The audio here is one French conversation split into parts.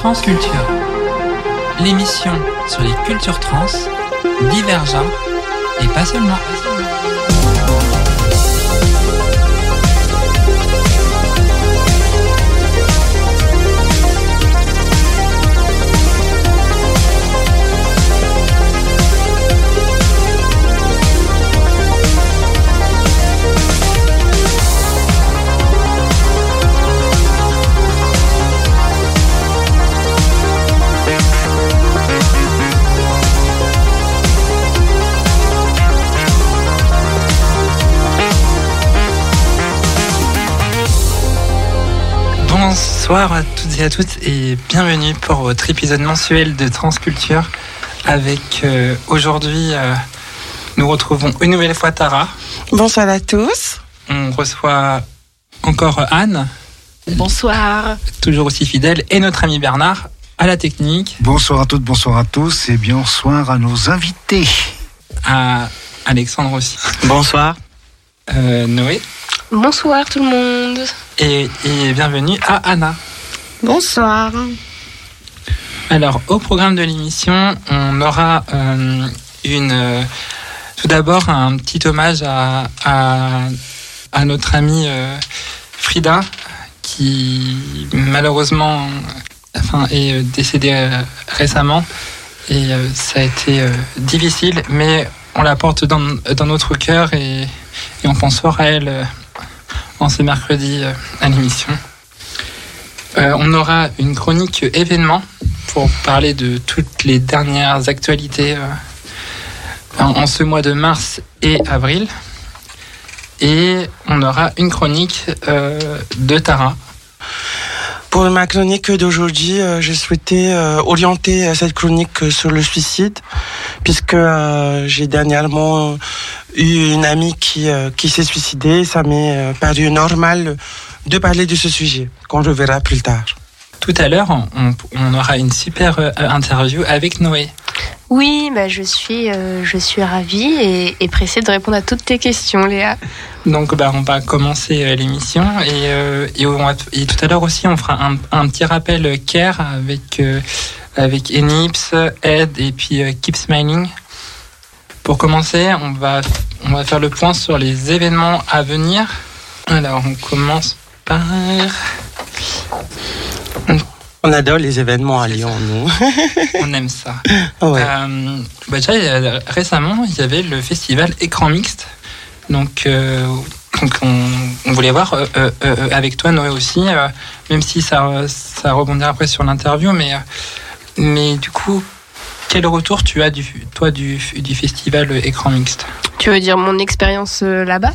Transculture, l'émission sur les cultures trans, divergentes et pas seulement. Bonsoir à toutes et à tous et bienvenue pour votre épisode mensuel de Transculture avec euh, aujourd'hui euh, nous retrouvons une nouvelle fois Tara. Bonsoir à tous. On reçoit encore Anne. Bonsoir. Toujours aussi fidèle et notre ami Bernard à la technique. Bonsoir à toutes, bonsoir à tous et bonsoir à nos invités. À Alexandre aussi. Bonsoir. Euh, Noé. Bonsoir tout le monde. Et, et bienvenue à Anna. Bonsoir. Alors, au programme de l'émission, on aura euh, une, euh, tout d'abord un petit hommage à, à, notre amie euh, Frida, qui malheureusement est décédée récemment. Et ça a été difficile, mais on la porte dans, notre cœur et, on pense fort à elle en ce mercredi à l'émission. Euh, on aura une chronique événement pour parler de toutes les dernières actualités euh, en, ce mois de mars et avril. Et on aura une chronique euh, de Tara. Pour ma chronique d'aujourd'hui, euh, j'ai souhaité euh, orienter euh, cette chronique euh, sur le suicide, puisque j'ai dernièrement eu une amie qui, qui s'est suicidée. Ça m'est paru normal de parler de ce sujet, qu'on reverra plus tard. Tout à l'heure, on, aura une super interview avec Noé. Oui, bah, je, suis, euh, je suis ravie et, et pressée de répondre à toutes tes questions, Léa. Donc bah, on va commencer euh, l'émission et, euh, et, tout à l'heure aussi on fera un, petit rappel care avec, avec Enips, Ed et puis Keep Smiling. Pour commencer, on va, on va faire le point sur les événements à venir. Alors on commence par... On adore les événements à Lyon, nous. On aime ça. Ouais. Euh, bah déjà, récemment, il y avait le festival Écran Mixte. Donc, euh, donc on, on voulait voir euh, euh, euh, avec toi, Noé aussi, euh, même si ça, ça rebondira après sur l'interview, mais, mais du coup, quel retour tu as, du, toi, du, du festival Écran Mixte? Tu veux dire mon expérience euh, là-bas?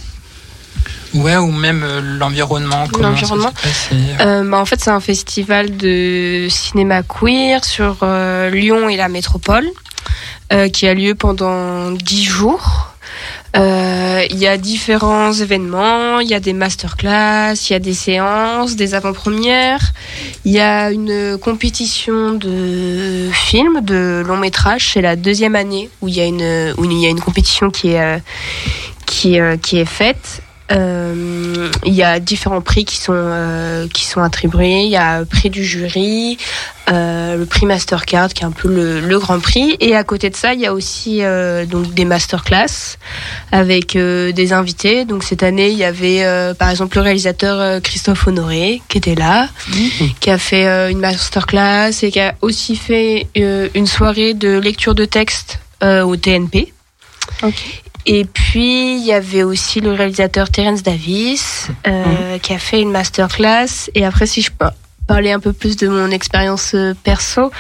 Ouais, ou même euh, l'environnement L'environnement passé Euh, bah, En fait, c'est un festival de cinéma queer sur euh, Lyon et la métropole euh, qui a lieu pendant dix jours. Euh, Il y a différents événements, il y a des masterclass, il y a des séances, des avant-premières, il y a une compétition de films, de long métrage. C'est la deuxième année où il y a une, où il y a une compétition qui est, euh, qui, euh, qui est faite. Euh, il y a différents prix qui sont euh, qui sont attribués. Il y a le prix du jury, euh, le prix Mastercard qui est un peu le, le grand prix. Et à côté de ça, il y a aussi euh, donc des masterclass avec euh, des invités. Donc cette année, il y avait euh, par exemple le réalisateur Christophe Honoré qui était là, qui a fait une masterclass et qui a aussi fait une soirée de lecture de texte euh, au TNP. Et puis, il y avait aussi le réalisateur Terence Davis euh, qui a fait une masterclass. Et après, si je peux parler un peu plus de mon expérience euh, perso,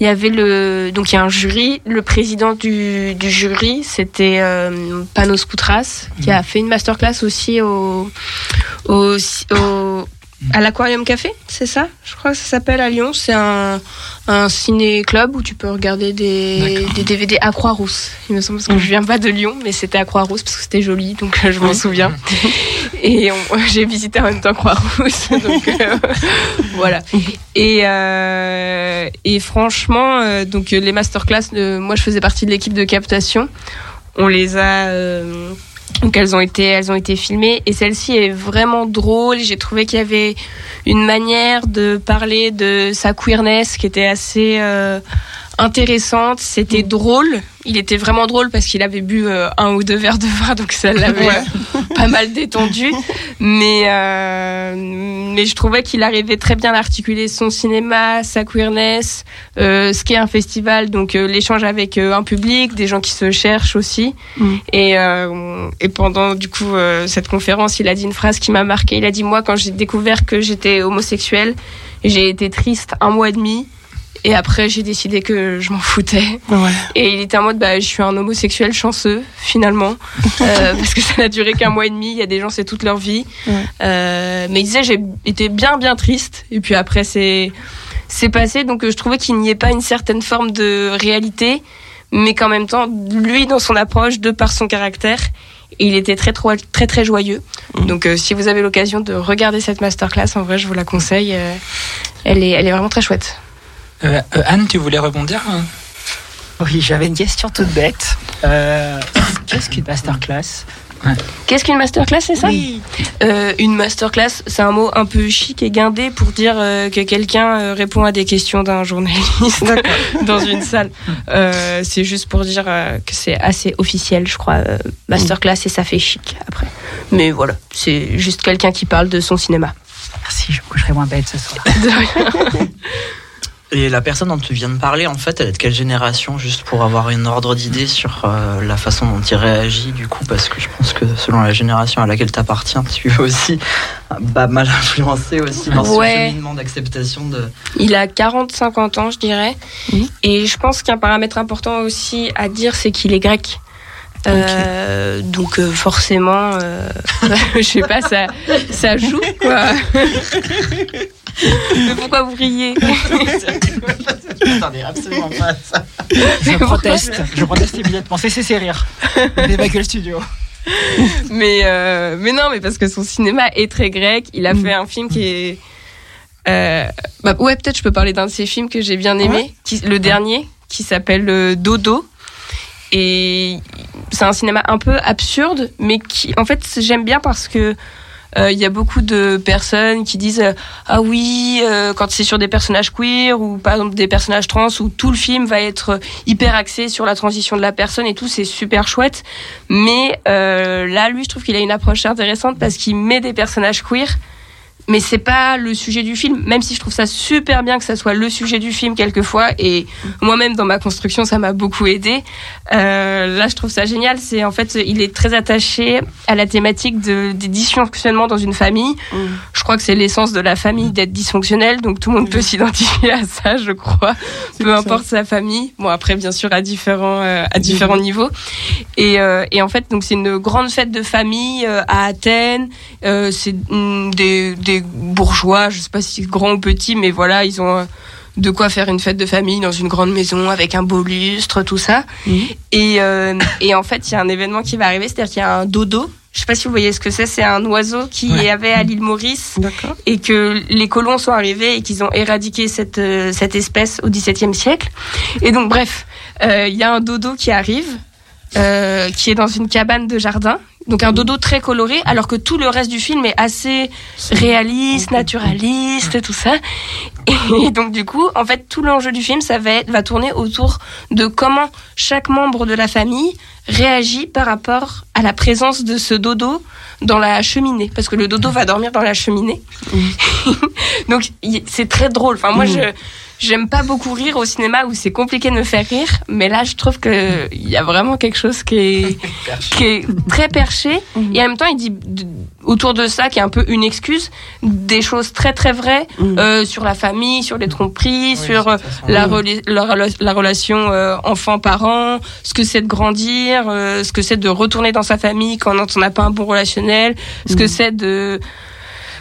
il y avait le donc il y a un jury. Le président du, du jury, c'était euh, Panos Koutras, qui a fait une masterclass aussi au, au, au à l'Aquarium Café, c'est ça? Je crois que ça s'appelle à Lyon. C'est un, un ciné-club où tu peux regarder des, DVD à Croix-Rousse. Il me semble parce que je viens pas de Lyon, mais c'était à Croix-Rousse parce que c'était joli, donc euh, je m'en souviens. Et j'ai visité en même temps Croix-Rousse, donc euh, voilà. Et, euh, et franchement, euh, donc les masterclass, moi je faisais partie de l'équipe de captation. On les a, Donc elles ont été, elles ont été filmées et celle-ci est vraiment drôle. J'ai trouvé qu'il y avait une manière de parler de sa queerness qui était assez euh, intéressante. C'était drôle. Il était vraiment drôle parce qu'il avait bu euh, un ou deux verres de vin, donc ça l'avait euh, pas mal détendu. Mais euh, mais je trouvais qu'il arrivait très bien à articuler son cinéma, sa queerness, euh, ce qu'est un festival, donc euh, l'échange avec un public, des gens qui se cherchent aussi. Mm. Et euh, et pendant du coup cette conférence, il a dit une phrase qui m'a marqué. Il a dit moi quand j'ai découvert que j'étais homosexuel, j'ai été triste un mois et demi. Et après, j'ai décidé que je m'en foutais. Ouais. Et il était en mode, bah, je suis un homosexuel chanceux, finalement. Euh, parce que ça n'a duré qu'un mois et demi. Il y a des gens, c'est toute leur vie. Ouais. Euh, mais il disait, j'ai été bien, bien triste. Et puis après, c'est, c'est passé. Donc, euh, je trouvais qu'il n'y ait pas une certaine forme de réalité. Mais qu'en même temps, lui, dans son approche, de par son caractère, il était très, très, très, très joyeux. Mhm. Donc, euh, si vous avez l'occasion de regarder cette masterclass, en vrai, je vous la conseille. Euh, elle est, elle est vraiment très chouette. Euh, euh, Anne, tu voulais rebondir hein Oui, j'avais une question toute bête. Euh, Qu'est-ce qu'une masterclass Qu'est-ce qu'une masterclass, c'est ça Oui. Euh, une masterclass, c'est un mot un peu chic et guindé pour dire euh, que quelqu'un euh, répond à des questions d'un journaliste dans une salle. Euh, c'est juste pour dire euh, que c'est assez officiel, je crois, euh, masterclass et ça fait chic après. Mais voilà, c'est juste quelqu'un qui parle de son cinéma. Merci, je me coucherai moins bête ce soir. De rien. Et la personne dont tu viens de parler, en fait, elle est de quelle génération Juste pour avoir une ordre d'idée sur euh, la façon dont il réagit, du coup, parce que je pense que selon la génération à laquelle tu appartiens, tu es aussi pas mal influencé aussi dans Ouais. ce cheminement d'acceptation de. Il a 40-50 ans, je dirais. Et je pense qu'un paramètre important aussi à dire, c'est qu'il est grec. Euh, donc euh, forcément, euh, je sais pas, ça, ça joue quoi. Mais pourquoi vous riez? Attendez, absolument pas ça. Je proteste. Je proteste immédiatement. Cessez ces rires. D'évacuer le studio. mais, euh, mais non, mais parce que son cinéma est très grec. Il a Mm. fait un film qui est. euh, bah, ouais, peut-être je peux parler d'un de ses films que j'ai bien aimé, qui, le dernier, qui s'appelle euh, Dodo. Et c'est un cinéma un peu absurde, mais qui, en fait, j'aime bien parce que euh, il y a beaucoup de personnes qui disent euh, ah oui euh, quand c'est sur des personnages queer ou par exemple des personnages trans où tout le film va être hyper axé sur la transition de la personne et tout c'est super chouette. Mais là lui je trouve qu'il a une approche intéressante parce qu'il met des personnages queer mais c'est pas le sujet du film même si je trouve ça super bien que ça soit le sujet du film quelquefois et moi-même dans ma construction ça m'a beaucoup aidé euh, là je trouve ça génial c'est en fait il est très attaché à la thématique de, des dysfonctionnements dans une famille je crois que c'est l'essence de la famille d'être dysfonctionnel, donc tout le monde peut s'identifier à ça, je crois, peu ça. importe sa famille. Bon après bien sûr à différents euh, à différents niveaux. Et, euh, et en fait donc c'est une grande fête de famille à Athènes. C'est mm, des, bourgeois, je sais pas si grands ou petits, mais voilà ils ont euh, de quoi faire une fête de famille dans une grande maison avec un beau lustre, tout ça. Mhm. Et, euh, et en fait, il y a un événement qui va arriver, c'est-à-dire qu'il y a un dodo. Je sais pas si vous voyez ce que c'est. C'est un oiseau qui Ouais. y avait à l'île Maurice et que les colons sont arrivés et qu'ils ont éradiqué cette, euh, cette espèce au XVIIe siècle. Et donc, bref, euh, il y a un dodo qui arrive, euh, qui est dans une cabane de jardin. Donc un dodo très coloré, alors que tout le reste du film est assez réaliste, naturaliste, tout ça. Et donc du coup, en fait, tout l'enjeu du film, ça va, être, va tourner autour de comment chaque membre de la famille réagit par rapport à la présence de ce dodo dans la cheminée, parce que le dodo va dormir dans la cheminée. donc c'est très drôle. Enfin moi, je J'aime pas beaucoup rire au cinéma où c'est compliqué de me faire rire, mais là je trouve que il y a vraiment quelque chose qui est, qui est très perché. Et en même temps il dit autour de ça qui est un peu une excuse des choses très très vraies Mhm. euh, sur la famille, sur les tromperies, Oui, sur euh, la, rela- la, rela- la relation euh, enfant-parent, ce que c'est de grandir, euh, ce que c'est de retourner dans sa famille quand on n'a pas un bon relationnel, ce que c'est de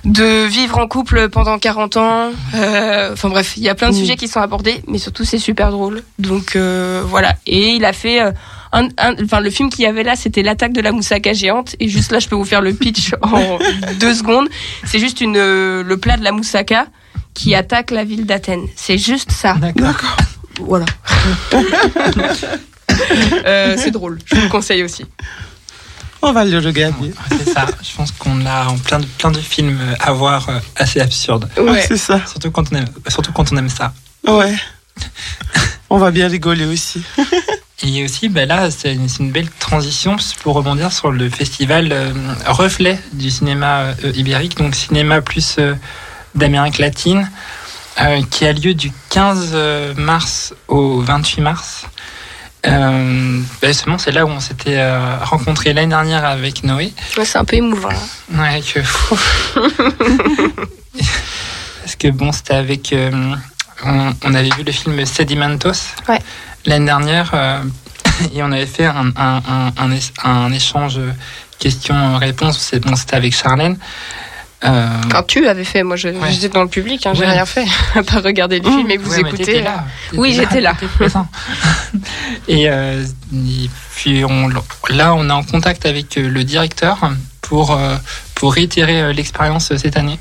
de vivre en couple pendant 40 ans. Euh, Enfin bref, il y a plein de Mm. sujets qui sont abordés, mais surtout c'est super drôle. Donc euh, voilà. Et il a fait... euh, un, un- enfin, le film qu'il y avait là, c'était l'attaque de la moussaka géante. Et juste là, je peux vous faire le pitch en deux secondes. C'est juste une, le plat de la moussaka qui attaque la ville d'Athènes. C'est juste ça. D'accord. Voilà. Euh, c'est drôle. Je vous le conseille aussi. On va le regarder. C'est ça. Je pense qu'on a en plein de, plein de films à voir euh, assez absurdes. Ouais. C'est ça. Surtout quand on aime, surtout quand on aime ça. Ouais. On va bien rigoler aussi. Et aussi, ben là, c'est une, belle transition pour rebondir sur le festival euh, Reflet du cinéma euh, ibérique, donc cinéma plus euh, d'Amérique latine, euh, qui a lieu du 15 euh, mars au 28 mars. Euh, ben justement, c'est là où on s'était euh, rencontrés l'année dernière avec Noé. Ouais, C'est un peu émouvant. Ouais, que Parce que bon, c'était avec. euh, on, on avait vu le film Sedimentos Ouais. l'année dernière euh, et on avait fait un, un, échange questions-réponses. C'est- Bon, c'était avec Charlène. Quand tu avais fait, moi Ouais. j'étais dans le public, hein, j'ai Ouais. rien fait, à part regarder le film et vous ouais, écouter. là. Oui, j'étais là. Et, euh, et puis on, là, on est en contact avec euh, le directeur pour, euh, pour réitérer l'expérience cette année.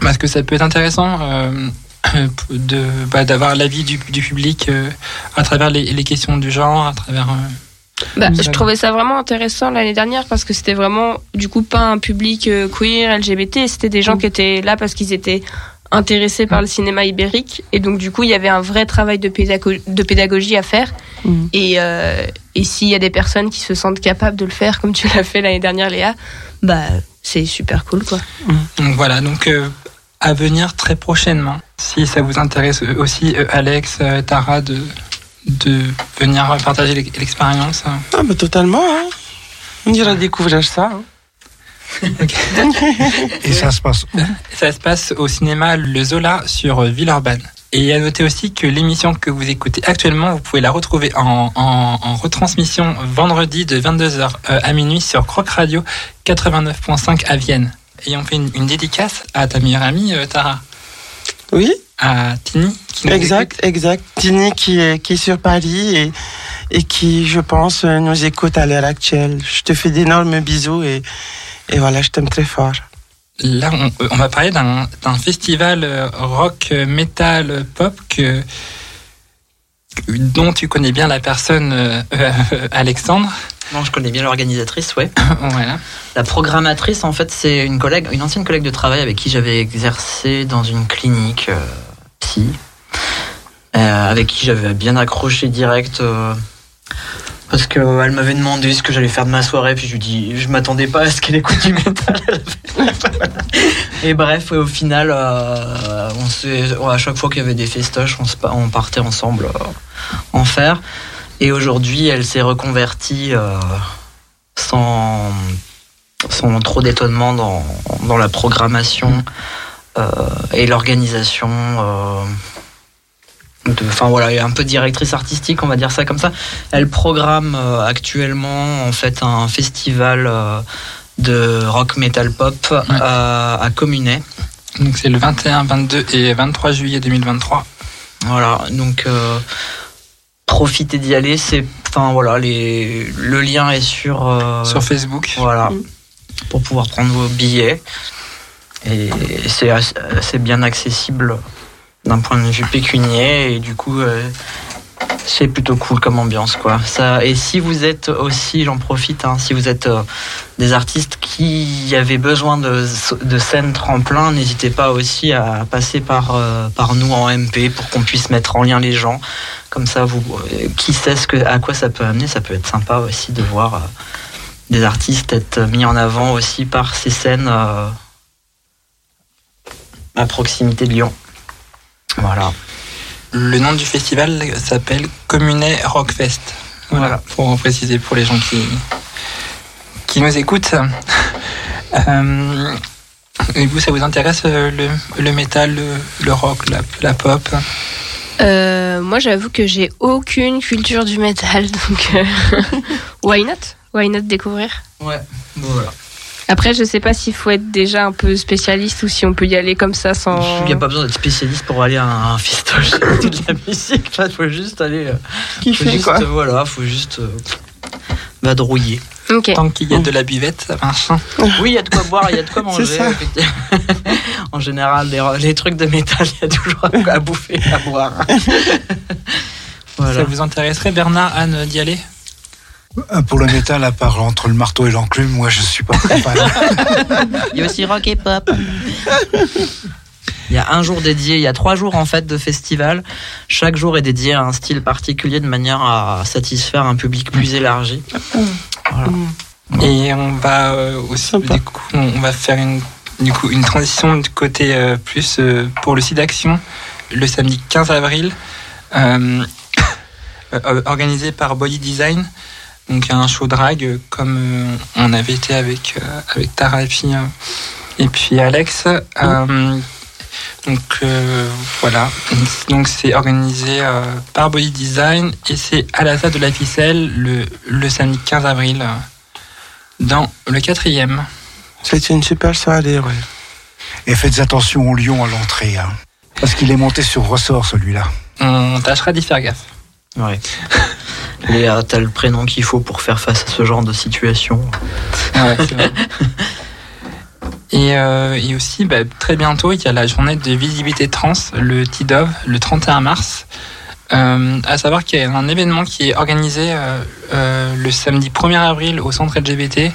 Parce que ça peut être intéressant de bah, d'avoir l'avis du, du public à travers les, les questions du genre, à travers. Bah, je trouvais ça vraiment intéressant l'année dernière parce que c'était vraiment, du coup, pas un public queer, LGBT, c'était des gens qui étaient là parce qu'ils étaient intéressés par le cinéma ibérique. Et donc, du coup, il y avait un vrai travail de, pédago- de pédagogie à faire. Mm. Et, euh, et s'il y a des personnes qui se sentent capables de le faire comme tu l'as fait l'année dernière, Léa, bah, c'est super cool, quoi. Donc voilà, donc euh, à venir très prochainement. Si ça vous intéresse euh, aussi, euh, Alex, euh, Tara, de, de venir partager l'ex- l'expérience. Ah, bah totalement. Hein. On ira découvrir ça. hein. Et ça se passe où? Ça se passe au cinéma Le Zola sur euh, Villeurbanne. Et à noter aussi que l'émission que vous écoutez actuellement, vous pouvez la retrouver en, en- en retransmission vendredi de 22h à minuit sur Croc Radio 89.5 à Vienne. Et on fait une, une dédicace à ta meilleure amie, euh, Tara, Oui, à Tini. Qui nous exact, exact. Tini qui est, qui est sur Paris et, et qui, je pense, euh, nous écoute à l'heure actuelle. Je te fais d'énormes bisous et, et voilà, je t'aime très fort. Là, on, on va parler d'un festival euh, rock, euh, metal, euh, pop que, dont tu connais bien la personne, euh, euh, Alexandre. Non, je connais bien l'organisatrice, ouais. voilà. La programmatrice, en fait, c'est une collègue, une ancienne collègue de travail avec qui j'avais exercé dans une clinique euh, psy, euh, avec qui j'avais bien accroché direct. Euh, parce qu'elle m'avait demandé ce que j'allais faire de ma soirée, puis je lui dis, je m'attendais pas à ce qu'elle écoute du métal. Et bref, au final, euh, on s'est- ouais, à chaque fois qu'il y avait des festoches, on, se pa- on partait ensemble euh, en faire. Et aujourd'hui, elle s'est reconvertie euh, sans, sans trop d'étonnement dans, dans la programmation euh, et l'organisation. Euh, de- Enfin voilà, elle est un peu directrice artistique, on va dire ça comme ça. Elle programme euh, actuellement en fait un festival euh, de rock metal pop à, à Communet. Donc c'est le 21, 22 et 23 juillet 2023. Voilà, donc euh, profitez d'y aller. C'est, enfin voilà, les, le lien est sur euh, sur Facebook. Voilà, Mm. pour pouvoir prendre vos billets. Et c'est assez- c'est bien accessible d'un point de vue pécunier et du coup euh, c'est plutôt cool comme ambiance quoi. Ça et si vous êtes aussi, j'en profite, hein, si vous êtes euh, des artistes qui avaient besoin de, de scènes tremplin, n'hésitez pas aussi à passer par euh, par nous en MP pour qu'on puisse mettre en lien les gens. Comme ça, vous, qui sait ce que, à quoi ça peut amener, ça peut être sympa aussi de voir des artistes être mis en avant aussi par ces scènes à proximité de Lyon. Voilà. Le nom du festival s'appelle Communet Rockfest. Voilà, Voilà. pour préciser pour les gens qui, qui nous écoutent. Euh, et vous, ça vous intéresse euh, le, le métal, le, le rock, la, la pop? Euh, moi, j'avoue que j'ai aucune culture du métal, donc euh, why not? Why not découvrir? Ouais, voilà. Après, je sais pas s'il faut être déjà un peu spécialiste ou si on peut y aller comme ça sans. Il n'y a pas besoin d'être spécialiste pour aller à un festoche de la musique. Il faut juste aller. euh, faut Kiffer, juste, quoi? euh, Voilà, faut juste euh, vadrouiller. Ok. Tant qu'il y a de la buvette, ça marche. Oui, il y a de quoi boire, il y a de quoi manger. C'est ça. en général, les, les trucs de métal, il y a toujours à bouffer, à boire. Ça vous intéresserait, Bernard, Anne, d'y aller? Euh, Pour le métal, à part entre le marteau et l'enclume, moi je suis pas très fan. Il y a aussi rock et pop. Il y a un jour dédié, il y a trois jours en fait de festival. Chaque jour est dédié à un style particulier de manière à satisfaire un public plus élargi. Voilà. Et on va euh, aussi, du coup, on va faire une, du coup, une transition du côté euh, plus euh, pour le site d'action le samedi 15 avril, euh, euh, organisé par Body Design. Donc un show drag comme euh, on avait été avec, euh, avec Tara et puis, euh, et puis Alex. Donc euh, voilà, donc c'est organisé euh, par Body Design et c'est à la salle de la ficelle le, le samedi 15 avril. euh, dans le quatrième. C'était une super soirée, ouais. Et faites attention au lion à l'entrée, hein. parce qu'il est monté sur ressort celui-là. On tâchera d'y faire gaffe. Ouais. Léa, t'as le prénom qu'il faut pour faire face à ce genre de situation. Ouais, c'est vrai. Et, euh, et aussi, bah, très bientôt, il y a la journée de visibilité trans, le TIDOV, le 31 mars. Euh, à savoir qu'il y a un événement qui est organisé euh, euh, le samedi 1er avril au centre LGBT,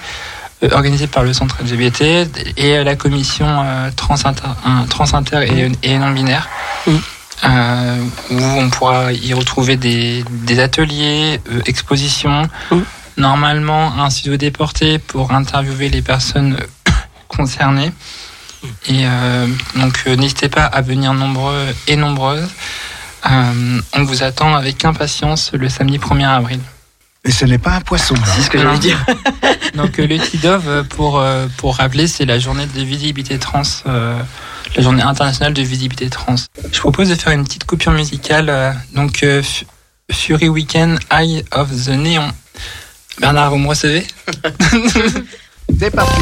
euh, organisé par le centre LGBT et la commission euh, trans, inter, un- trans inter et, et non binaire, Mm. Euh, où on pourra y retrouver des, des ateliers, euh, expositions, Mm. normalement un studio déporté pour interviewer les personnes concernées. Et euh, donc euh, n'hésitez pas à venir nombreux et nombreuses. Euh, on vous attend avec impatience le samedi 1er avril. Et ce n'est pas un poisson. hein. C'est ce que j'allais dire. Donc euh, le TIDOV, euh, pour, euh, pour rappeler, c'est la journée de visibilité trans, euh, la journée internationale de visibilité trans. Je propose de faire une petite coupure musicale. euh, donc euh, Fu- Fury Weekend, Eye of the Neon. Bernard, vous me recevez? C'est parti.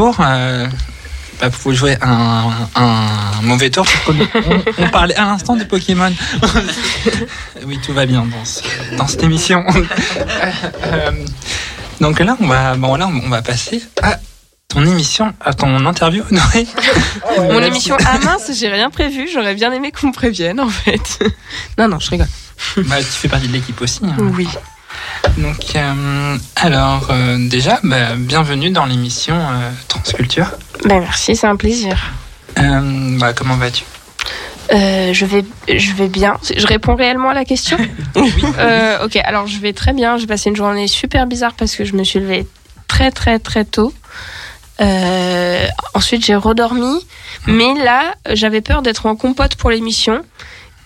De retour, euh, bah, vous jouer un, un mauvais tour. On, on parlait à l'instant de Pokémon. oui, tout va bien dans, ce- dans cette émission. Euh, donc là, on va, bon, là, on va passer à ton émission, à ton interview, Noé. Mon émission. Ah mince, j'ai rien prévu. J'aurais bien aimé qu'on me prévienne en fait. non, non, je rigole. Bah, tu fais partie de l'équipe aussi. hein. Oui. Donc, euh, alors, euh, déjà, bah, bienvenue dans l'émission euh, Transculture. Ben merci, c'est un plaisir. Bah, comment vas-tu? Je vais, je vais bien. Je réponds réellement à la question? Euh, ok, alors je vais très bien. J'ai passé une journée super bizarre parce que je me suis levée très très très tôt. Ensuite j'ai redormi, mais là j'avais peur d'être en compote pour l'émission.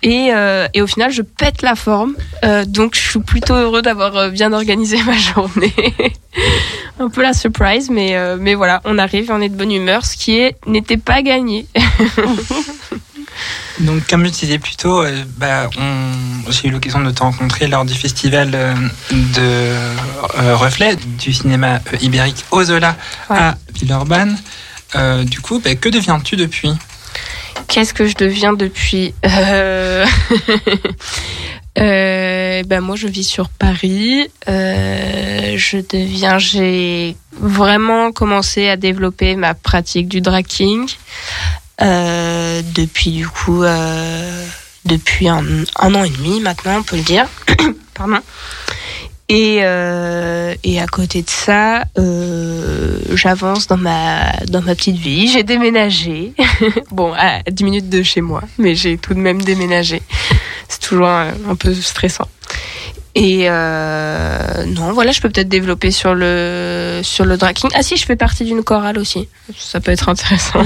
Et, euh, et au final, je pète la forme. Euh, donc, je suis plutôt heureux d'avoir euh, bien organisé ma journée. Un peu la surprise, mais, euh, mais voilà, on arrive et on est de bonne humeur, ce qui n'était pas gagné. Donc, comme je disais plus tôt, bah, on- j'ai eu l'occasion de te rencontrer lors du festival de Reflet du cinéma ibérique Ozola Ouais. à Villeurbanne. Du coup, bah, que deviens-tu depuis? Qu'est-ce que je deviens depuis ben moi, je vis sur Paris. Euh, je deviens, j'ai vraiment commencé à développer ma pratique du draking euh, depuis du coup depuis un, un an et demi maintenant, on peut le dire. Pardon. Et, euh, et à côté de ça, euh, j'avance dans ma, dans ma petite vie. J'ai déménagé. bon, à 10 minutes de chez moi, mais j'ai tout de même déménagé. C'est toujours un, un peu stressant. Et euh, non, voilà, je peux peut-être développer sur le, sur le draking. Ah si, je fais partie d'une chorale aussi. Ça peut être intéressant.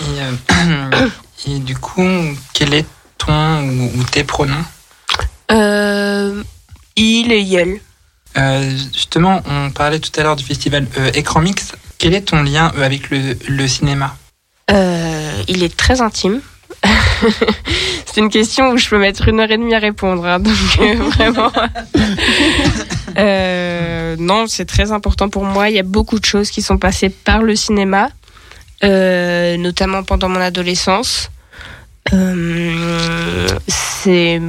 et, et du coup, quel est ton ou, tes pronoms? Il et Yel. Euh, Justement, on parlait tout à l'heure du festival euh, Écran Mix. Quel est ton lien euh, avec le, le cinéma? Euh, il est très intime. C'est une question où je peux mettre une heure et demie à répondre. hein, donc vraiment. Non, c'est très important pour moi. Il y a beaucoup de choses qui sont passées par le cinéma, notamment pendant mon adolescence. C'est,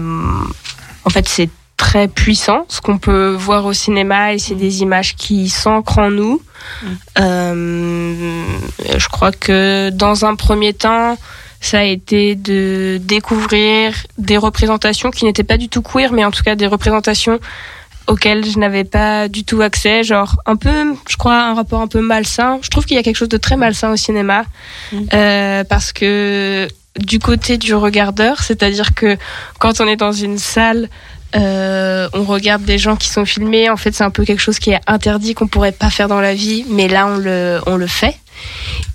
en fait, c'est très puissant. Ce qu'on peut voir au cinéma et c'est des images qui s'ancrent en nous. Euh, je crois que dans un premier temps, ça a été de découvrir des représentations qui n'étaient pas du tout queer, mais en tout cas des représentations auxquelles je n'avais pas du tout accès, genre un peu, je crois, un rapport un peu malsain. Je trouve qu'il y a quelque chose de très malsain au cinéma, euh, parce que du côté du regardeur, c'est-à-dire que quand on est dans une salle, euh, on regarde des gens qui sont filmés. En fait, c'est un peu quelque chose qui est interdit, qu'on pourrait pas faire dans la vie, mais là, on le, on le fait.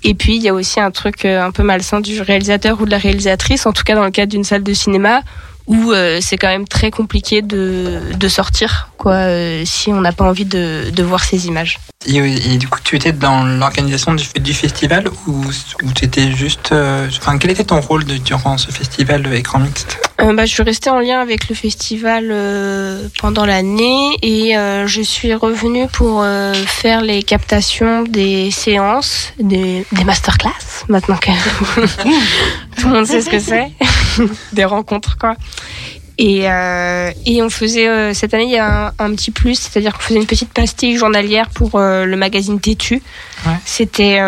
Et puis, il y a aussi un truc euh, un peu malsain du réalisateur ou de la réalisatrice, en tout cas dans le cadre d'une salle de cinéma, où euh, c'est quand même très compliqué de, de sortir, quoi, euh, si on n'a pas envie de, de voir ces images. et, et du coup, tu étais dans l'organisation du, du festival ou, ou tu étais juste. euh, Enfin, quel était ton rôle de- durant ce festival de Écran Mixte? Euh, bah, je suis restée en lien avec le festival euh, pendant l'année et euh, je suis revenue pour euh, faire les captations des séances, des, des masterclass, maintenant que tout le monde sait ce que c'est, des rencontres quoi. Et, euh, et on faisait euh, cette année il y a un, un petit plus, c'est-à-dire qu'on faisait une petite pastille journalière pour euh, le magazine Tétu. Ouais. C'était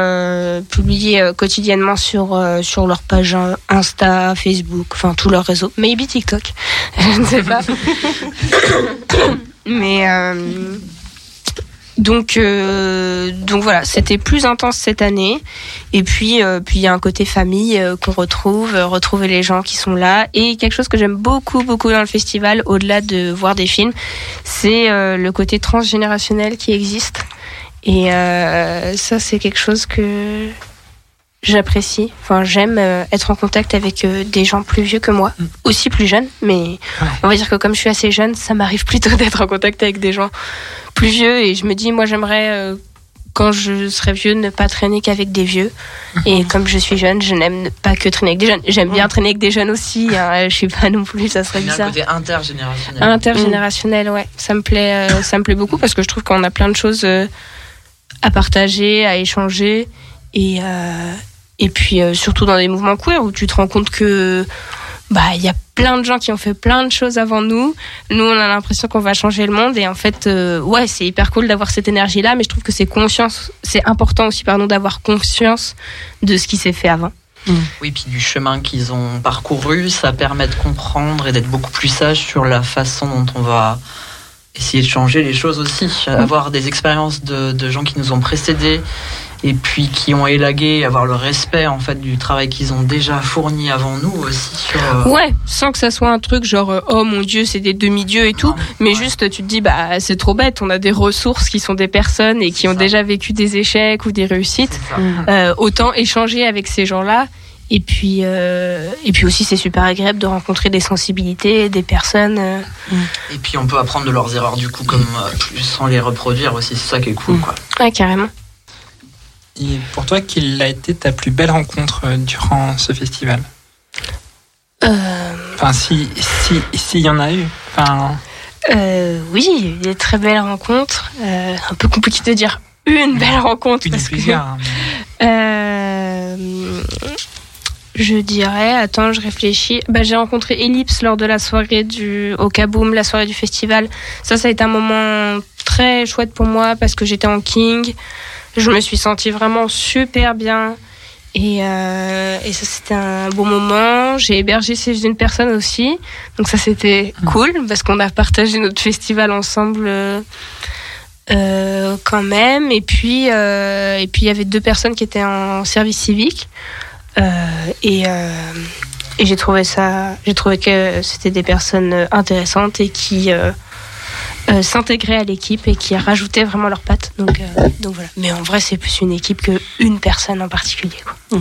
publié quotidiennement sur sur leur page Insta, Facebook, enfin tous leurs réseaux, maybe TikTok, je ne sais pas. Mais donc euh, donc voilà, c'était plus intense cette année. Et puis euh, puis il y a un côté famille euh, qu'on retrouve, euh, retrouver les gens qui sont là. Et quelque chose que j'aime beaucoup beaucoup dans le festival, au-delà de voir des films, c'est euh, le côté transgénérationnel qui existe. Et ça c'est quelque chose que j'apprécie. Enfin, j'aime euh, être en contact avec euh, des gens plus vieux que moi, aussi plus jeunes, mais Ouais. on va dire que comme je suis assez jeune, ça m'arrive plutôt d'être en contact avec des gens plus vieux et je me dis, moi, j'aimerais euh, quand je serai vieux, ne pas traîner qu'avec des vieux. Et comme je suis jeune, je n'aime pas que traîner avec des jeunes. J'aime bien traîner avec des jeunes aussi. Hein. Je suis pas non plus, ça serait a un bizarre. côté intergénérationnel. Intergénérationnel, ouais. Ça me plaît, euh, ça me plaît beaucoup parce que je trouve qu'on a plein de choses euh, à partager, à échanger. Et, euh, et puis euh, surtout dans des mouvements queer où tu te rends compte que bah il y a plein de gens qui ont fait plein de choses avant nous. Nous on a l'impression qu'on va changer le monde et en fait euh, ouais c'est hyper cool d'avoir cette énergie là, mais je trouve que c'est conscience, c'est important aussi pardon d'avoir conscience de ce qui s'est fait avant. Oui, puis du chemin qu'ils ont parcouru, ça permet de comprendre et d'être beaucoup plus sage sur la façon dont on va essayer de changer les choses aussi. Avoir des expériences de, de gens qui nous ont précédés et puis qui ont élagué, avoir le respect en fait du travail qu'ils ont déjà fourni avant nous aussi sur. euh, Ouais, sans que ça soit un truc genre euh, oh mon dieu, c'est des demi-dieux et tout, Non, mais ouais. juste tu te dis bah c'est trop bête, on a des ressources qui sont des personnes et qui ont ça. déjà vécu des échecs ou des réussites. ça. Euh, autant échanger avec ces gens-là. Et puis, euh, et puis aussi, c'est super agréable de rencontrer des sensibilités, des personnes. euh. Et puis on peut apprendre de leurs erreurs du coup, comme euh, sans les reproduire aussi. C'est ça qui est cool, quoi. Ouais, carrément. Et pour toi, quelle a été ta plus belle rencontre euh, durant ce festival? Euh, Enfin, si, si, s'il y en a eu. Enfin, euh, oui, il y a eu des très belles rencontres. Euh, un peu compliqué de dire une belle rencontre une parce plusieurs. hein, Euh, je dirais, attends, je réfléchis. Bah, j'ai rencontré Ellipse lors de la soirée du au Kaboom, la soirée du festival. Ça, ça a été un moment très chouette pour moi parce que j'étais en King. Je me suis sentie vraiment super bien. Et, euh, et ça, c'était un bon moment. J'ai hébergé chez une personne aussi. Donc ça, c'était cool parce qu'on a partagé notre festival ensemble. euh, euh, quand même. Et puis, euh, et puis il y avait deux personnes qui étaient en service civique. Et et j'ai trouvé ça, j'ai trouvé que c'était des personnes intéressantes et qui euh, s'intégraient à l'équipe et qui rajoutaient vraiment leurs pattes. Donc, euh, donc voilà. Mais en vrai, c'est plus une équipe que une personne en particulier. Quoi.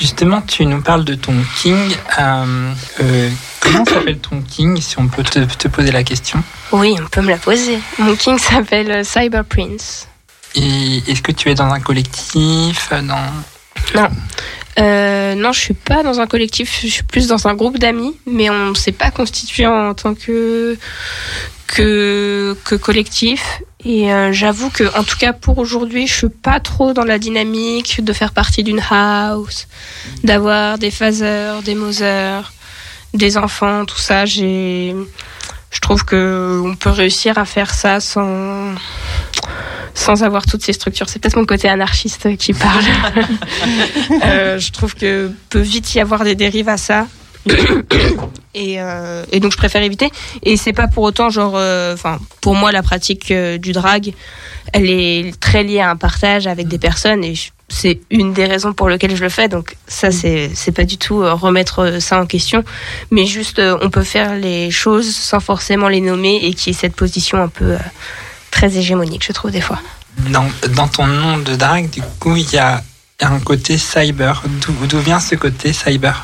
Justement, tu nous parles de ton King. Euh, comment s'appelle ton King, si on peut te, te poser la question? Oui, on peut me la poser. Mon king s'appelle Cyber Prince. Et est-ce que tu es dans un collectif dans... Euh, non, je suis pas dans un collectif, je suis plus dans un groupe d'amis, mais on s'est pas constitué en tant que que, que collectif. Et euh, j'avoue que, en tout cas pour aujourd'hui, je suis pas trop dans la dynamique de faire partie d'une house, d'avoir des phaseurs, des mosers, des enfants, tout ça. J'ai, je trouve que on peut réussir à faire ça sans sans avoir toutes ces structures. C'est peut-être mon côté anarchiste qui parle. Euh, je trouve que peut vite y avoir des dérives à ça. et, euh, et donc je préfère éviter. Et c'est pas pour autant genre, euh, enfin pour moi la pratique du drag, elle est très liée à un partage avec des personnes et c'est une des raisons pour lesquelles je le fais. Donc ça c'est c'est pas du tout remettre ça en question, mais juste on peut faire les choses sans forcément les nommer et qui est cette position un peu très hégémonique je trouve des fois. Dans, dans ton nom de drag, du coup, il y a un côté cyber. D'où vient ce côté cyber?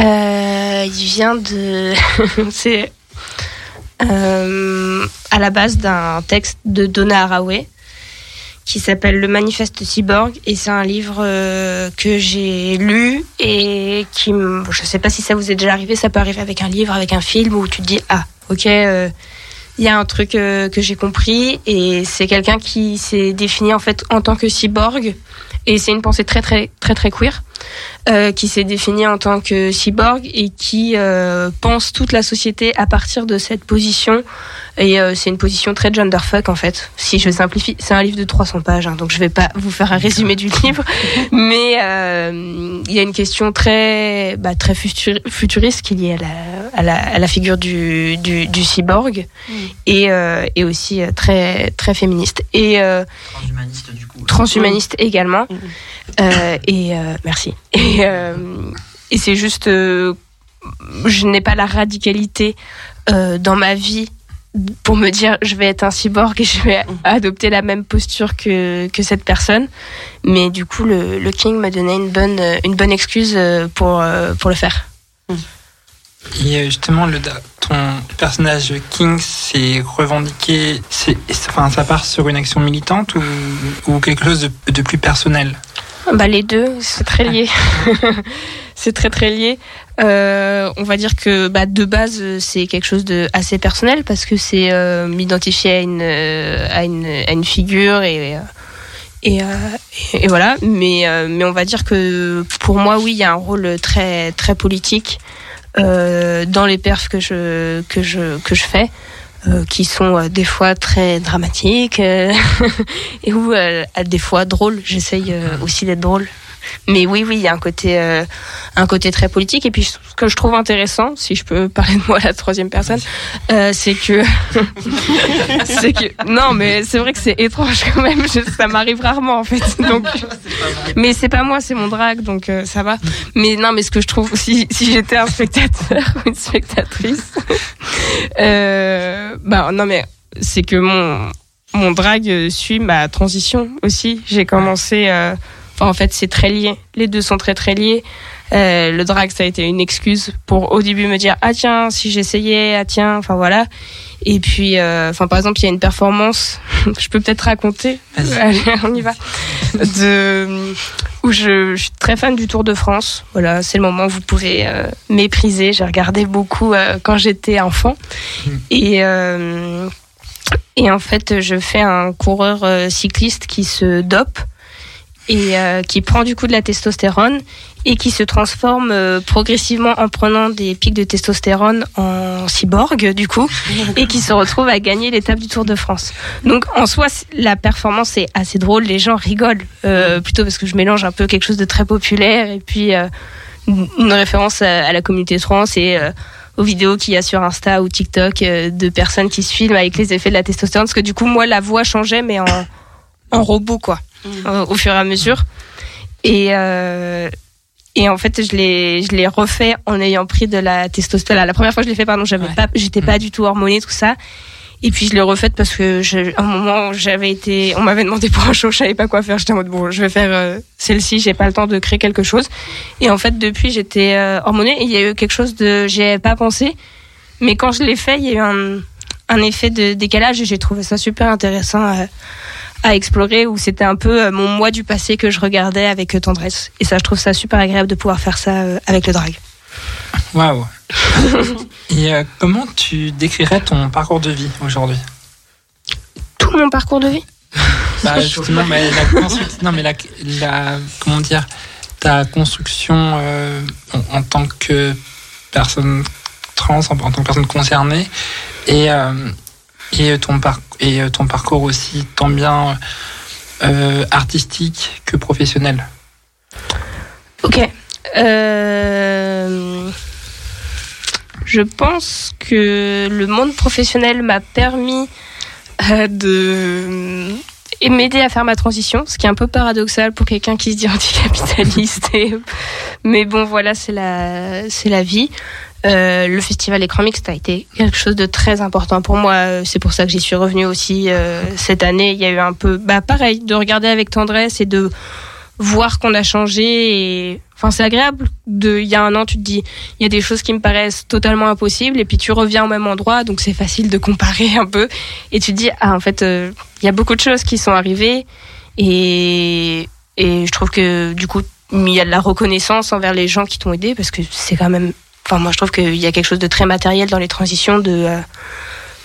Euh, il vient de. c'est euh, à la base d'un texte de Donna Haraway qui s'appelle Le Manifeste Cyborg et c'est un livre euh, que j'ai lu et qui, je sais pas si ça vous est déjà arrivé, ça peut arriver avec un livre, avec un film où tu te dis ah ok. Il y a un truc euh, que j'ai compris et c'est quelqu'un qui s'est défini en fait en tant que cyborg et c'est une pensée très très très très queer euh, qui s'est défini en tant que cyborg et qui euh, pense toute la société à partir de cette position. Et euh, c'est une position très genderfuck en fait. Si je simplifie, c'est un livre de 300 pages, hein, donc je vais pas vous faire un résumé du livre, mais euh, il y a une question très bah, très futur- futuriste qui est liée à la, à la, à la figure du, du, du cyborg et, euh, et aussi très très féministe et euh, Transhumaniste du coup. transhumaniste également. Euh, et euh, merci. Et, euh, et c'est juste, euh, je n'ai pas la radicalité euh, dans ma vie pour me dire je vais être un cyborg et je vais adopter la même posture que, que cette personne. Mais du coup, le, le King m'a donné une bonne, une bonne excuse euh, pour, euh, pour le faire. Et euh, justement, le, ton personnage King, c'est revendiqué, c'est, enfin, ça part sur une action militante ou, ou quelque chose de, de plus personnel? Bah les deux, c'est très lié. c'est très très lié. Euh, on va dire que bah, de base c'est quelque chose de assez personnel parce que c'est euh, m'identifier à une, euh, à une à une figure et et, voilà. Mais mais on va dire que pour moi oui il y a un rôle très très politique dans les perfs que je que je que je fais. Euh, qui sont euh, des fois très dramatiques euh, et ou euh, à des fois drôles. J'essaye aussi d'être drôle. Mais oui, oui, il y a un côté, euh, un côté très politique. Et puis, ce que je trouve intéressant, si je peux parler de moi à la troisième personne, euh, c'est que, c'est que, non, mais c'est vrai que c'est étrange quand même. Je- ça m'arrive rarement en fait. Donc, mais c'est pas moi, c'est mon drag, donc euh, ça va. Mais non, mais ce que je trouve, si, si j'étais un spectateur ou une spectatrice, bah non, mais c'est que mon mon drag suit ma transition aussi. J'ai commencé. euh, Enfin, en fait, c'est très lié. Les deux sont très très liés. Euh, le drag, ça a été une excuse pour au début me dire ah tiens si j'essayais ah tiens enfin voilà. Et puis euh, par exemple il y a une performance je peux peut-être raconter. Allez on y va. De où je, je suis très fan du Tour de France. Voilà c'est le moment où vous pouvez euh, mépriser. J'ai regardé beaucoup quand j'étais enfant et euh, et en fait je fais un coureur cycliste qui se dope et euh, qui prend du coup de la testostérone et qui se transforme euh, progressivement en prenant des pics de testostérone en cyborg du coup et qui se retrouve à gagner l'étape du Tour de France. Donc en soi la performance est assez drôle, les gens rigolent euh, plutôt parce que je mélange un peu quelque chose de très populaire et puis une référence à, à la communauté trans et aux vidéos qu'il y a sur Insta ou TikTok de personnes qui se filment avec les effets de la testostérone. Parce que du coup moi la voix changeait mais en en robot quoi euh, au fur et à mesure. Et euh, et en fait je l'ai je l'ai refait en ayant pris de la testostérone. La première fois que je l'ai fait pardon j'avais Ouais. pas j'étais pas du tout hormonée tout ça. Et puis je l'ai refaite parce que je, à un moment j'avais été on m'avait demandé pour un show je savais pas quoi faire. J'étais en mode bon je vais faire euh, celle-ci j'ai pas le temps de créer quelque chose. Et en fait depuis j'étais euh, hormonée et il y a eu quelque chose de avais pas pensé. Mais quand je l'ai fait il y a eu un un effet de décalage et j'ai trouvé ça super intéressant à explorer où c'était un peu euh, mon moi du passé que je regardais avec euh, tendresse. Et ça je trouve ça super agréable de pouvoir faire ça euh, avec le drag. Waouh. Et euh, comment tu décrirais ton parcours de vie aujourd'hui? Tout mon parcours de vie? Bah, justement, mais la construction- non, mais la, la- comment dire, ta construction euh, en, en tant que personne trans, en, en tant que personne concernée, et, euh, et, ton, par, et euh, ton parcours aussi, tant bien euh, artistique que professionnel. Ok. Euh, Je pense que le monde professionnel m'a permis euh, de m'aider à faire ma transition, ce qui est un peu paradoxal pour quelqu'un qui se dit anticapitaliste. Mais bon, voilà, c'est la, c'est la vie. Euh, le festival Écran Mixte a été quelque chose de très important pour moi. C'est pour ça que j'y suis revenue aussi euh, cette année. Il y a eu un peu, bah pareil, de regarder avec tendresse et de voir qu'on a changé. Enfin, c'est agréable. De, il y a un an, tu te dis, il y a des choses qui me paraissent totalement impossibles, et puis tu reviens au même endroit, donc c'est facile de comparer un peu. Et tu te dis, ah, en fait, euh, il y a beaucoup de choses qui sont arrivées, et et je trouve que du coup, il y a de la reconnaissance envers les gens qui t'ont aidé, parce que c'est quand même Enfin, moi, je trouve qu'il y a quelque chose de très matériel dans les transitions de. euh,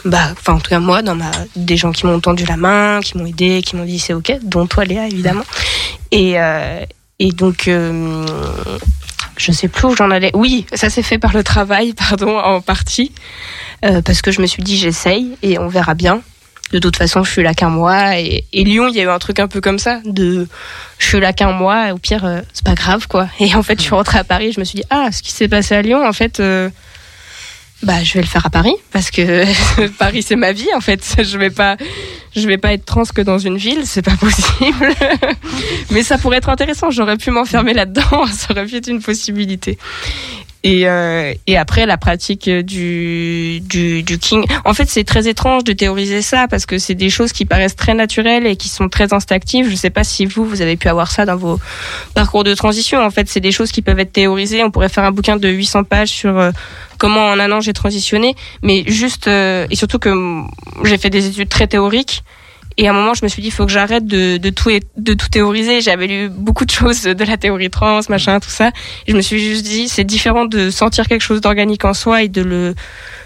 bah, enfin, en tout cas, moi, dans ma, des gens qui m'ont tendu la main, qui m'ont aidé, qui m'ont dit c'est ok, dont toi, Léa, évidemment. Et, euh, donc, euh, je sais plus où j'en allais. Oui, ça s'est fait par le travail, pardon, en partie. Euh, parce que je me suis dit j'essaye et on verra bien. De toute façon, je suis là qu'un mois. Et, Lyon, il y a eu un truc un peu comme ça. De, je suis là qu'un mois. Au pire, euh, c'est pas grave, quoi. Et en fait, je suis rentrée à Paris. Je me suis dit, ah, ce qui s'est passé à Lyon, en fait, euh, bah, je vais le faire à Paris parce que Paris, c'est ma vie, en fait. Je vais vais pas être trans que dans une ville, c'est pas possible. Mais ça pourrait être intéressant. J'aurais pu m'enfermer là-dedans. Ça aurait pu être une possibilité. Et, euh, et après la pratique du, du, du king. En fait, c'est très étrange de théoriser ça parce que c'est des choses qui paraissent très naturelles et qui sont très instinctives. Je sais pas si vous, vous avez pu avoir ça dans vos parcours de transition. En fait, c'est des choses qui peuvent être théorisées. On pourrait faire un bouquin de 800 pages sur euh, comment en un an j'ai transitionné. Mais juste, euh, et surtout que mm, j'ai fait des études très théoriques. Et à un moment, je me suis dit, il faut que j'arrête de, de, tout, de tout théoriser. J'avais lu beaucoup de choses de la théorie trans, machin, tout ça. Je me suis juste dit, c'est différent de sentir quelque chose d'organique en soi et de le,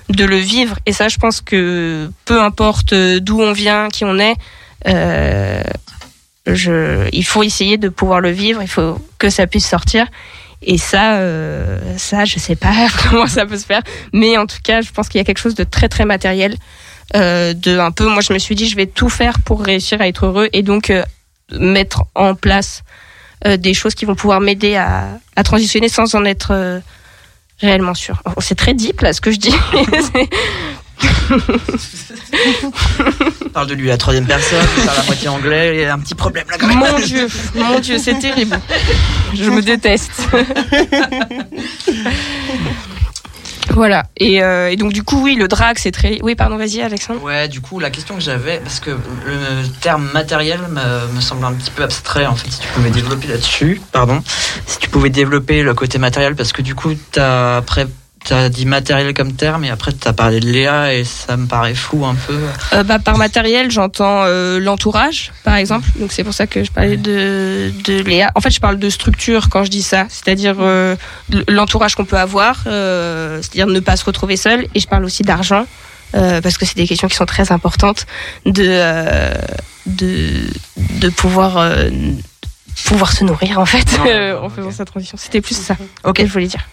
de le vivre. Et ça, je pense que peu importe d'où on vient, qui on est, euh, il faut essayer de pouvoir le vivre. Il faut que ça puisse sortir. Et ça, euh, ça, je sais pas comment ça peut se faire. Mais en tout cas, je pense qu'il y a quelque chose de très, très matériel euh, de un peu moi je me suis dit je vais tout faire pour réussir à être heureux et donc euh, mettre en place euh, des choses qui vont pouvoir m'aider à, à transitionner sans en être réellement sûr. Oh, C'est très deep là ce que je dis. parle de lui à la troisième personne, il parle à moitié anglais, il y a un petit problème là quand même. mon dieu, mon dieu, c'est terrible. Je me déteste. voilà. Et, euh, et donc du coup oui, le drag c'est très. Oui pardon, vas-y Alexandre. Ouais, du coup, la question que j'avais, parce que le terme matériel me, me semble un petit peu abstrait, en fait, si tu pouvais développer là-dessus, pardon, si tu pouvais développer le côté matériel, parce que du coup, t'as après, t'as dit matériel comme terme, et après, t'as parlé de Léa, et ça me paraît flou un peu. Euh, bah, par matériel, j'entends euh, l'entourage, par exemple. Donc c'est pour ça que je parlais de, de Léa. En fait, je parle de structure quand je dis ça, c'est-à-dire euh, l'entourage qu'on peut avoir, c'est-à-dire ne pas se retrouver seul. Et je parle aussi d'argent. parce que c'est des questions qui sont très importantes de de de pouvoir pouvoir se nourrir en fait euh, en faisant sa transition. C'était plus ça. Ok, je voulais dire.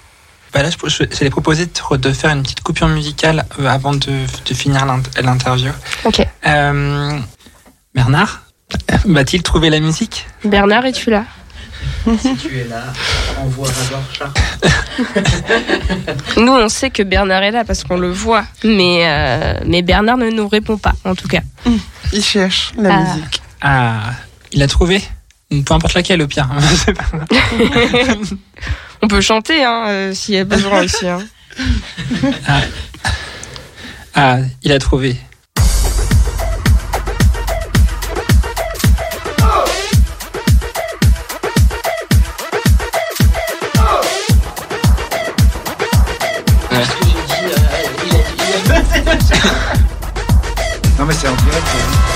Bah là, j'allais proposer de, faire une petite coupure musicale euh, avant de, de finir l'int- l'interview. Ok. Euh, Bernard, va-t-il trouver la musique? Bernard, es-tu là? Si tu es là, envoie d'abord Charles. Nous, on sait que Bernard est là parce qu'on le voit, mais euh, mais Bernard ne nous répond pas, en tout cas. Il cherche la Ah. musique. Ah, il a trouvé? Peu importe laquelle, au pire. On peut chanter, hein, euh, s'il y a besoin aussi. Hein. ah, il a trouvé. Non, mais c'est en direct.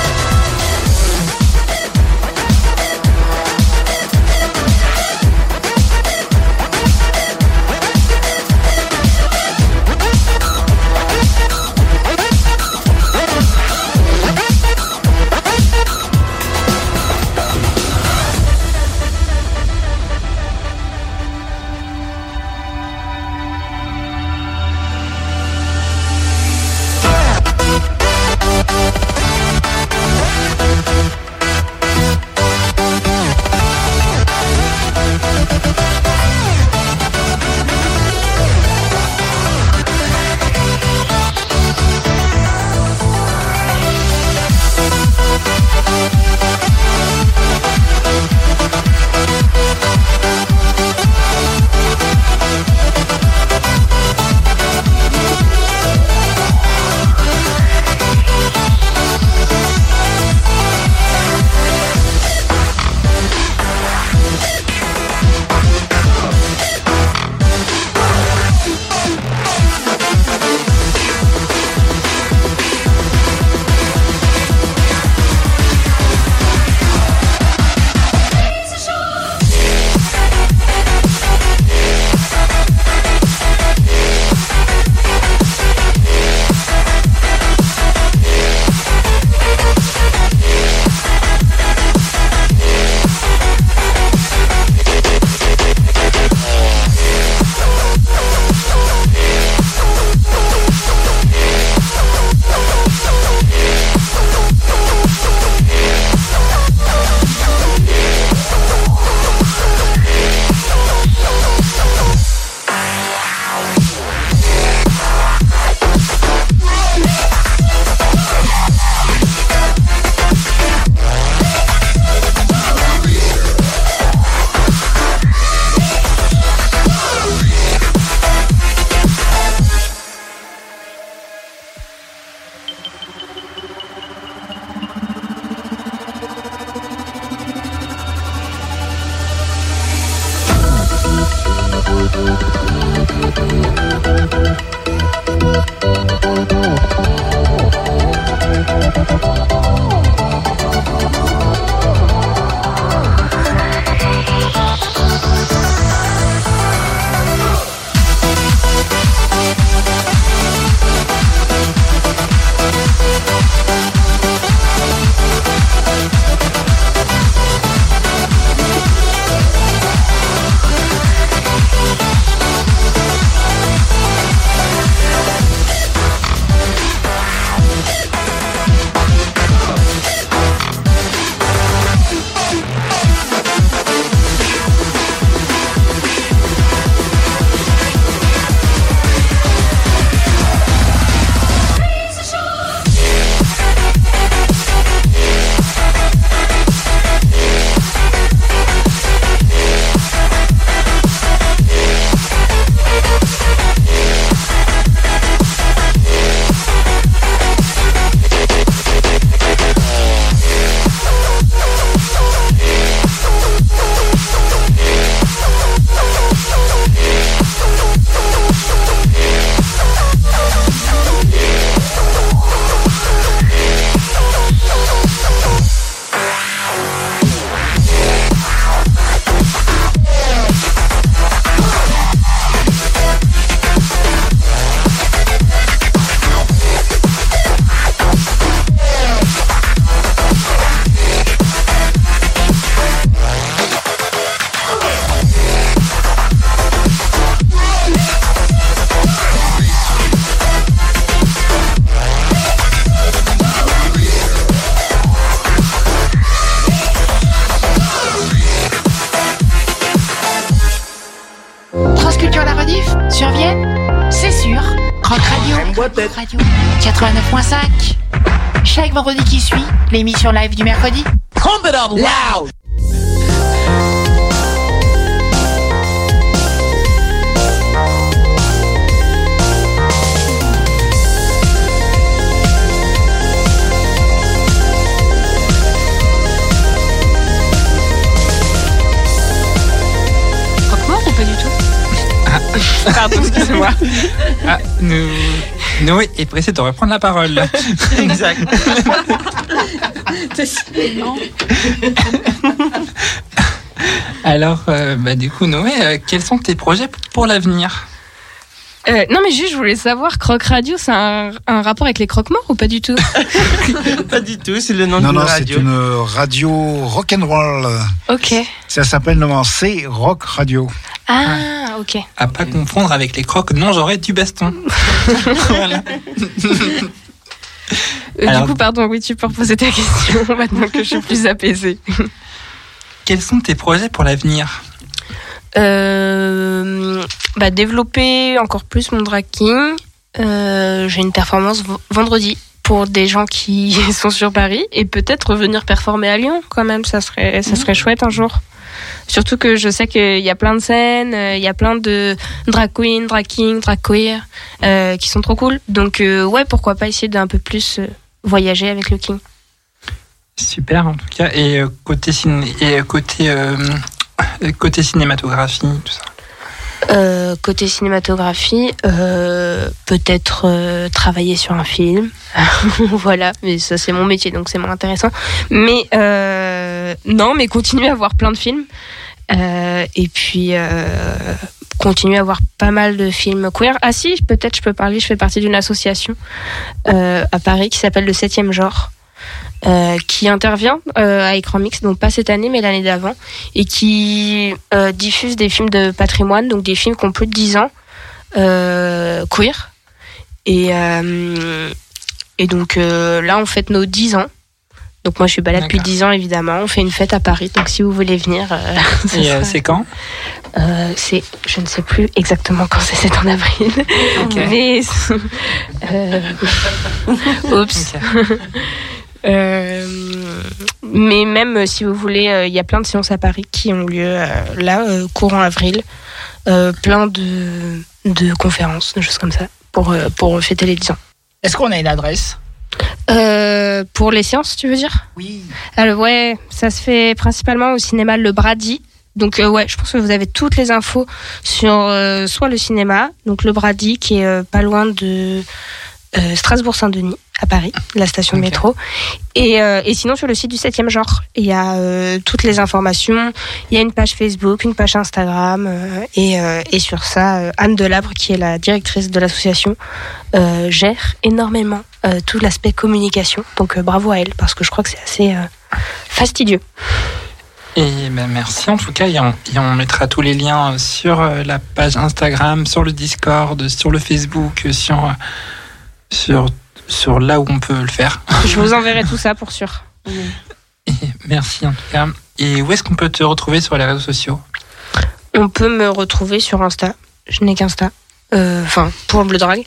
L'émission live du mercredi. Croque-mort ou pas du tout? Pardon, excusez-moi. Ah, nous... Noé est pressé de reprendre la parole. Exact. Alors, euh, bah, du coup, Noé, euh, quels sont tes projets pour l'avenir? Euh, non, mais juste, je voulais savoir, Croc Radio, c'est un, un rapport avec les croque-morts ou pas du tout Pas du tout, c'est le nom Non, d'une non, c'est radio. une radio rock'n'roll. Ok. Ça s'appelle normalement C Rock Radio. Ah, ok. À pas confondre avec les crocs non j'aurais du baston. voilà. Euh, Alors- Du coup, pardon, oui, tu peux reposer ta question maintenant que je suis plus apaisée. Quels sont tes projets pour l'avenir? Euh, bah, développer encore plus mon drag king. Euh, J'ai une performance vendredi pour des gens qui sont sur Paris et peut-être revenir performer à Lyon quand même. Ça serait, ça serait chouette un jour. Surtout que je sais qu'il y a plein de scènes, euh, il y a plein de drag queen, drag king, drag queer euh, qui sont trop cool. Donc ouais, pourquoi pas essayer d'un peu plus voyager avec le king. Super en tout cas. Et côté, ciné- et côté, euh, côté cinématographie, tout ça. Euh, côté cinématographie, euh, peut-être euh, travailler sur un film. voilà, mais ça c'est mon métier, donc c'est moins intéressant. Mais non, mais continuer à voir plein de films. Et puis continuer à voir pas mal de films queer. Ah si, peut-être je peux parler, je fais partie d'une association à Paris qui s'appelle le Septième Genre. Euh, qui intervient euh, à écran mix, donc pas cette année mais l'année d'avant, et qui euh, diffuse des films de patrimoine, donc des films qui ont plus de 10 ans, queer. Et, et donc là, on fête nos 10 ans. Donc moi, je suis balade depuis D'accord. 10 ans, évidemment. On fait une fête à Paris, donc si vous voulez venir, sera- c'est quand? euh, c'est, je ne sais plus exactement quand c'est, c'est en avril. Mais, euh, oups. Euh, mais même euh, si vous voulez, euh, il y a plein de séances à Paris qui ont lieu là, courant avril. Plein de, de conférences, de choses comme ça, pour, pour fêter les 10 ans. Est-ce qu'on a une adresse? Euh, pour les séances, tu veux dire? Oui. Alors ouais, ça se fait principalement au cinéma Le Brady. Donc euh, ouais, je pense que vous avez toutes les infos sur euh, soit le cinéma, donc Le Brady qui est pas loin de Strasbourg-Saint-Denis à Paris, la station de métro, et, euh, et sinon sur le site du 7e genre, il y a euh, toutes les informations, il y a une page Facebook, une page Instagram, euh, et, et sur ça, Anne Delabre, qui est la directrice de l'association, gère énormément tout l'aspect communication. Donc bravo à elle, parce que je crois que c'est assez fastidieux. Et ben merci en tout cas, et on, et on mettra tous les liens sur la page Instagram, sur le Discord, sur le Facebook, sur, sur, sur là où on peut le faire. Je vous enverrai tout ça pour sûr. Et merci en tout cas. Et où est-ce qu'on peut te retrouver sur les réseaux sociaux? On peut me retrouver sur Insta. Je n'ai qu'Insta. Euh, Enfin, pour le drag,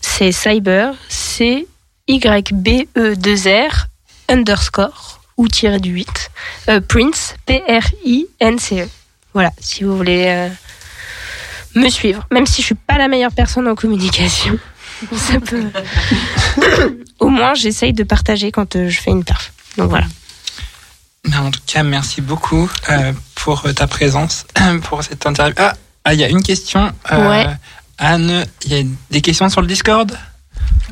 c'est cyber, c y b e 2 r underscore ou tiré du 8 euh, Prince P R I N C E. Voilà, si vous voulez euh, me suivre, même si je suis pas la meilleure personne en communication, ça peut. Au moins, j'essaye de partager quand euh, je fais une perf. Donc voilà. Ben, En tout cas, merci beaucoup euh, pour euh, ta présence, pour cette interview. Ah, ah, il y a une question. Euh, Ouais. Anne, il y a des questions sur le Discord?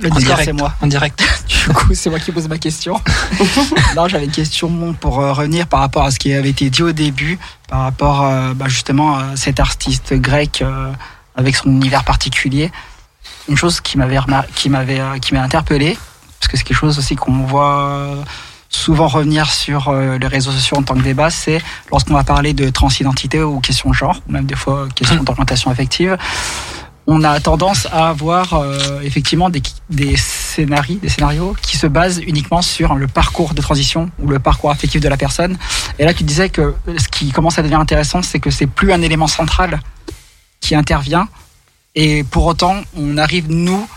Le En Discord, direct. c'est moi. En direct. Du coup, c'est moi qui pose ma question. non, j'avais une question pour euh, revenir par rapport à ce qui avait été dit au début, par rapport euh, bah, justement à cet artiste grec euh, avec son univers particulier. Une chose qui m'avait qui m'avait euh, qui m'a interpellé, parce que c'est quelque chose aussi qu'on voit euh, souvent revenir sur euh, les réseaux sociaux en tant que débat, c'est lorsqu'on va parler de transidentité ou question de genre, ou même des fois question d'orientation affective, on a tendance à avoir euh, effectivement des, des scénarios, des scénarios qui se basent uniquement sur le parcours de transition ou le parcours affectif de la personne. Et là, tu disais que ce qui commence à devenir intéressant, c'est que c'est plus un élément central qui intervient, Et pour autant, on arrive, nous,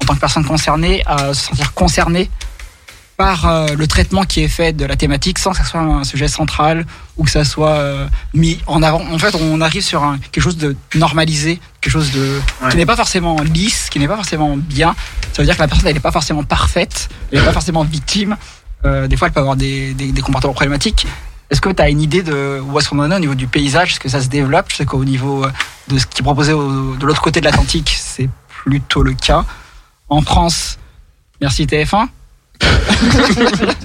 en tant que personnes concernées, à se sentir concernés par euh, le traitement qui est fait de la thématique sans que ce soit un sujet central ou que ça soit euh, mis en avant. En fait, on arrive sur un, quelque chose de normalisé, quelque chose de qui n'est pas forcément lisse, qui n'est pas forcément bien. Ça veut dire que la personne elle n'est pas forcément parfaite, elle n'est pas forcément victime. Euh, des fois, elle peut avoir des, des, des comportements problématiques. Est-ce que tu as une idée de où est-ce qu'on en est au niveau du paysage Est-ce que ça se développe? Je sais qu'au niveau euh, de ce qui est proposé de l'autre côté de l'Atlantique, c'est plutôt le cas. En France, merci TF1.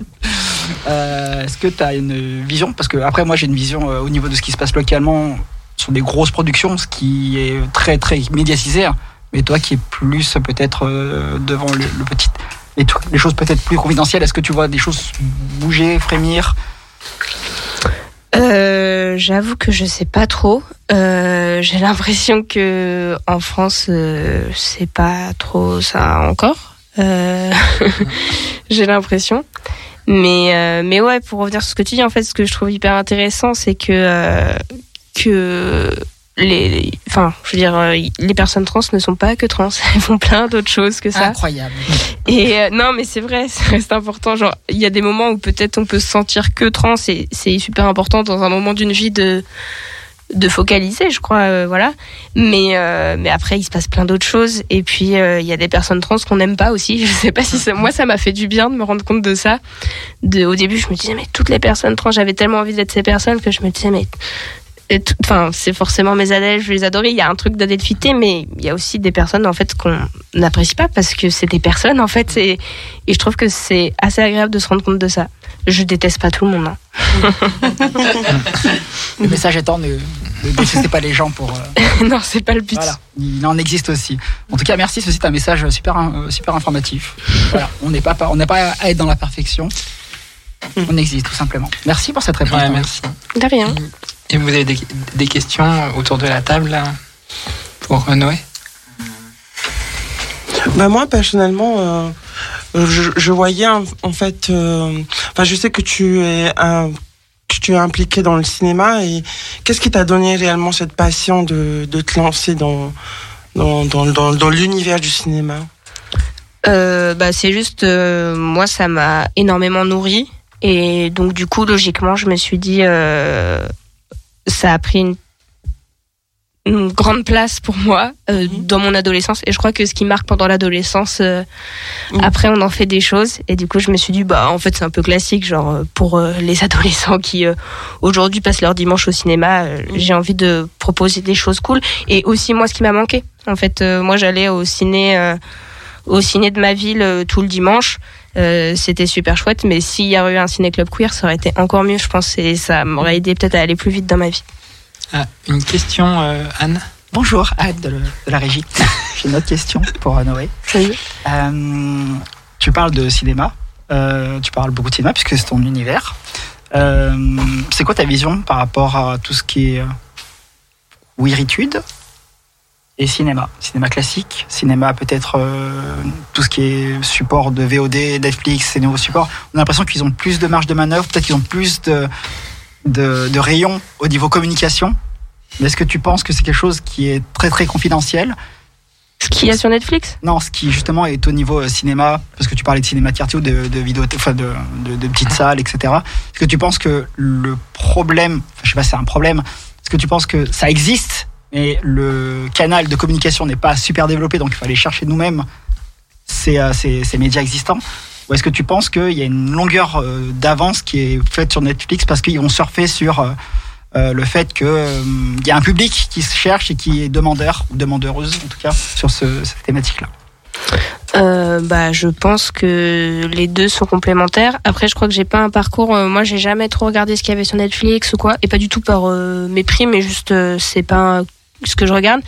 Euh, Est-ce que tu as une vision? Parce que après, moi, j'ai une vision euh, au niveau de ce qui se passe localement sur des grosses productions, ce qui est très très médiatisé. hein. Mais toi, qui es plus peut-être devant le, petit, les choses peut-être plus confidentielles, est-ce que tu vois des choses bouger, frémir? Euh, J'avoue que je sais pas trop. Euh, J'ai l'impression que en France, euh, c'est pas trop ça encore. Euh, J'ai l'impression. Mais mais ouais, pour revenir sur ce que tu dis, en fait, ce que je trouve hyper intéressant, c'est que que les, les- enfin, je veux dire, euh, les personnes trans ne sont pas que trans, elles font plein d'autres choses que ça. Incroyable. Et euh, non, mais c'est vrai, ça reste important. Genre, il y a des moments où peut-être on peut se sentir que trans, et c'est super important dans un moment d'une vie de de focaliser, je crois, euh, voilà. Mais euh, mais après, il se passe plein d'autres choses. Et puis euh, il y a des personnes trans qu'on n'aime pas aussi. Je sais pas si ça, moi ça m'a fait du bien de me rendre compte de ça. De au début, je me disais mais toutes les personnes trans, j'avais tellement envie d'être ces personnes que je me disais mais Enfin, c'est forcément mes adèles, je les adorais. Il y a un truc d'adelphité, mais il y a aussi des personnes en fait qu'on n'apprécie pas parce que c'est des personnes en fait. Et, et je trouve que c'est assez agréable de se rendre compte de ça. Je déteste pas tout le monde. hein. Le message étant ne, ne détestez pas les gens pour. euh, non, c'est pas le but. Voilà, il en existe aussi. En tout cas, merci, ceci est un message super, euh, super informatif. Voilà, on n'est pas, on n'est pas à être dans la perfection. On existe tout simplement. Merci pour cette réponse. Ouais, merci. De rien. Et vous avez des, des questions autour de la table là, pour euh, Noé Bah moi personnellement, euh, je, je voyais en, en fait, euh, enfin je sais que tu es un, que tu es impliqué dans le cinéma et qu'est-ce qui t'a donné réellement cette passion de, de te lancer dans dans, dans, dans, dans l'univers du cinéma? Euh, bah, c'est juste, euh, moi, ça m'a énormément nourri. Et donc, du coup, logiquement, je me suis dit, euh, ça a pris une, une grande place pour moi euh, dans mon adolescence. Et je crois que ce qui marque pendant l'adolescence, euh, Mhm. après, on en fait des choses. Et du coup, je me suis dit, bah, en fait, c'est un peu classique, genre, euh, pour euh, les adolescents qui, aujourd'hui, passent leur dimanche au cinéma, euh, j'ai envie de proposer des choses cool. Et aussi, moi, ce qui m'a manqué. En fait, moi, j'allais au ciné. au ciné de ma ville tout le dimanche. Euh, c'était super chouette, mais s'il y avait eu un ciné-club queer, ça aurait été encore mieux, je pense, et ça m'aurait aidé peut-être à aller plus vite dans ma vie. Ah, Une question, euh, Anne? Bonjour, Anne de, le- de la régie. J'ai une autre question pour euh, Noé. Euh, tu parles de cinéma. Euh, tu parles beaucoup de cinéma puisque c'est ton univers. Euh, c'est quoi ta vision par rapport à tout ce qui est euh, queeritude? Et cinéma Cinéma classique, cinéma peut-être euh, tout ce qui est support de VOD, Netflix, ces nouveaux supports. On a l'impression qu'ils ont plus de marge de manœuvre, peut-être qu'ils ont plus de, de, de rayons au niveau communication. Mais est-ce que tu penses que c'est quelque chose qui est très très confidentiel? Ce qu'il y a sur Netflix? Non, ce qui justement est au niveau euh, cinéma, parce que tu parlais de cinéma quartier ou de, de vidéo, enfin de, de, de petites salles, etc. Est-ce que tu penses que le problème, enfin, je sais pas si c'est un problème, est-ce que tu penses que ça existe, mais le canal de communication n'est pas super développé, donc il aller chercher nous-mêmes ces, euh, ces, médias existants Ou est-ce que tu penses qu'il y a une longueur euh, d'avance qui est faite sur Netflix parce qu'ils vont surfer sur euh, le fait qu'il y a un public qui se cherche et qui est demandeur, demandeuse en tout cas, sur ce, cette thématique-là? Bah, je pense que les deux sont complémentaires. Après, je crois que j'ai pas un parcours. euh, moi, j'ai jamais trop regardé ce qu'il y avait sur Netflix ou quoi, et pas du tout par euh, mépris, mais juste c'est pas ce que je regarde.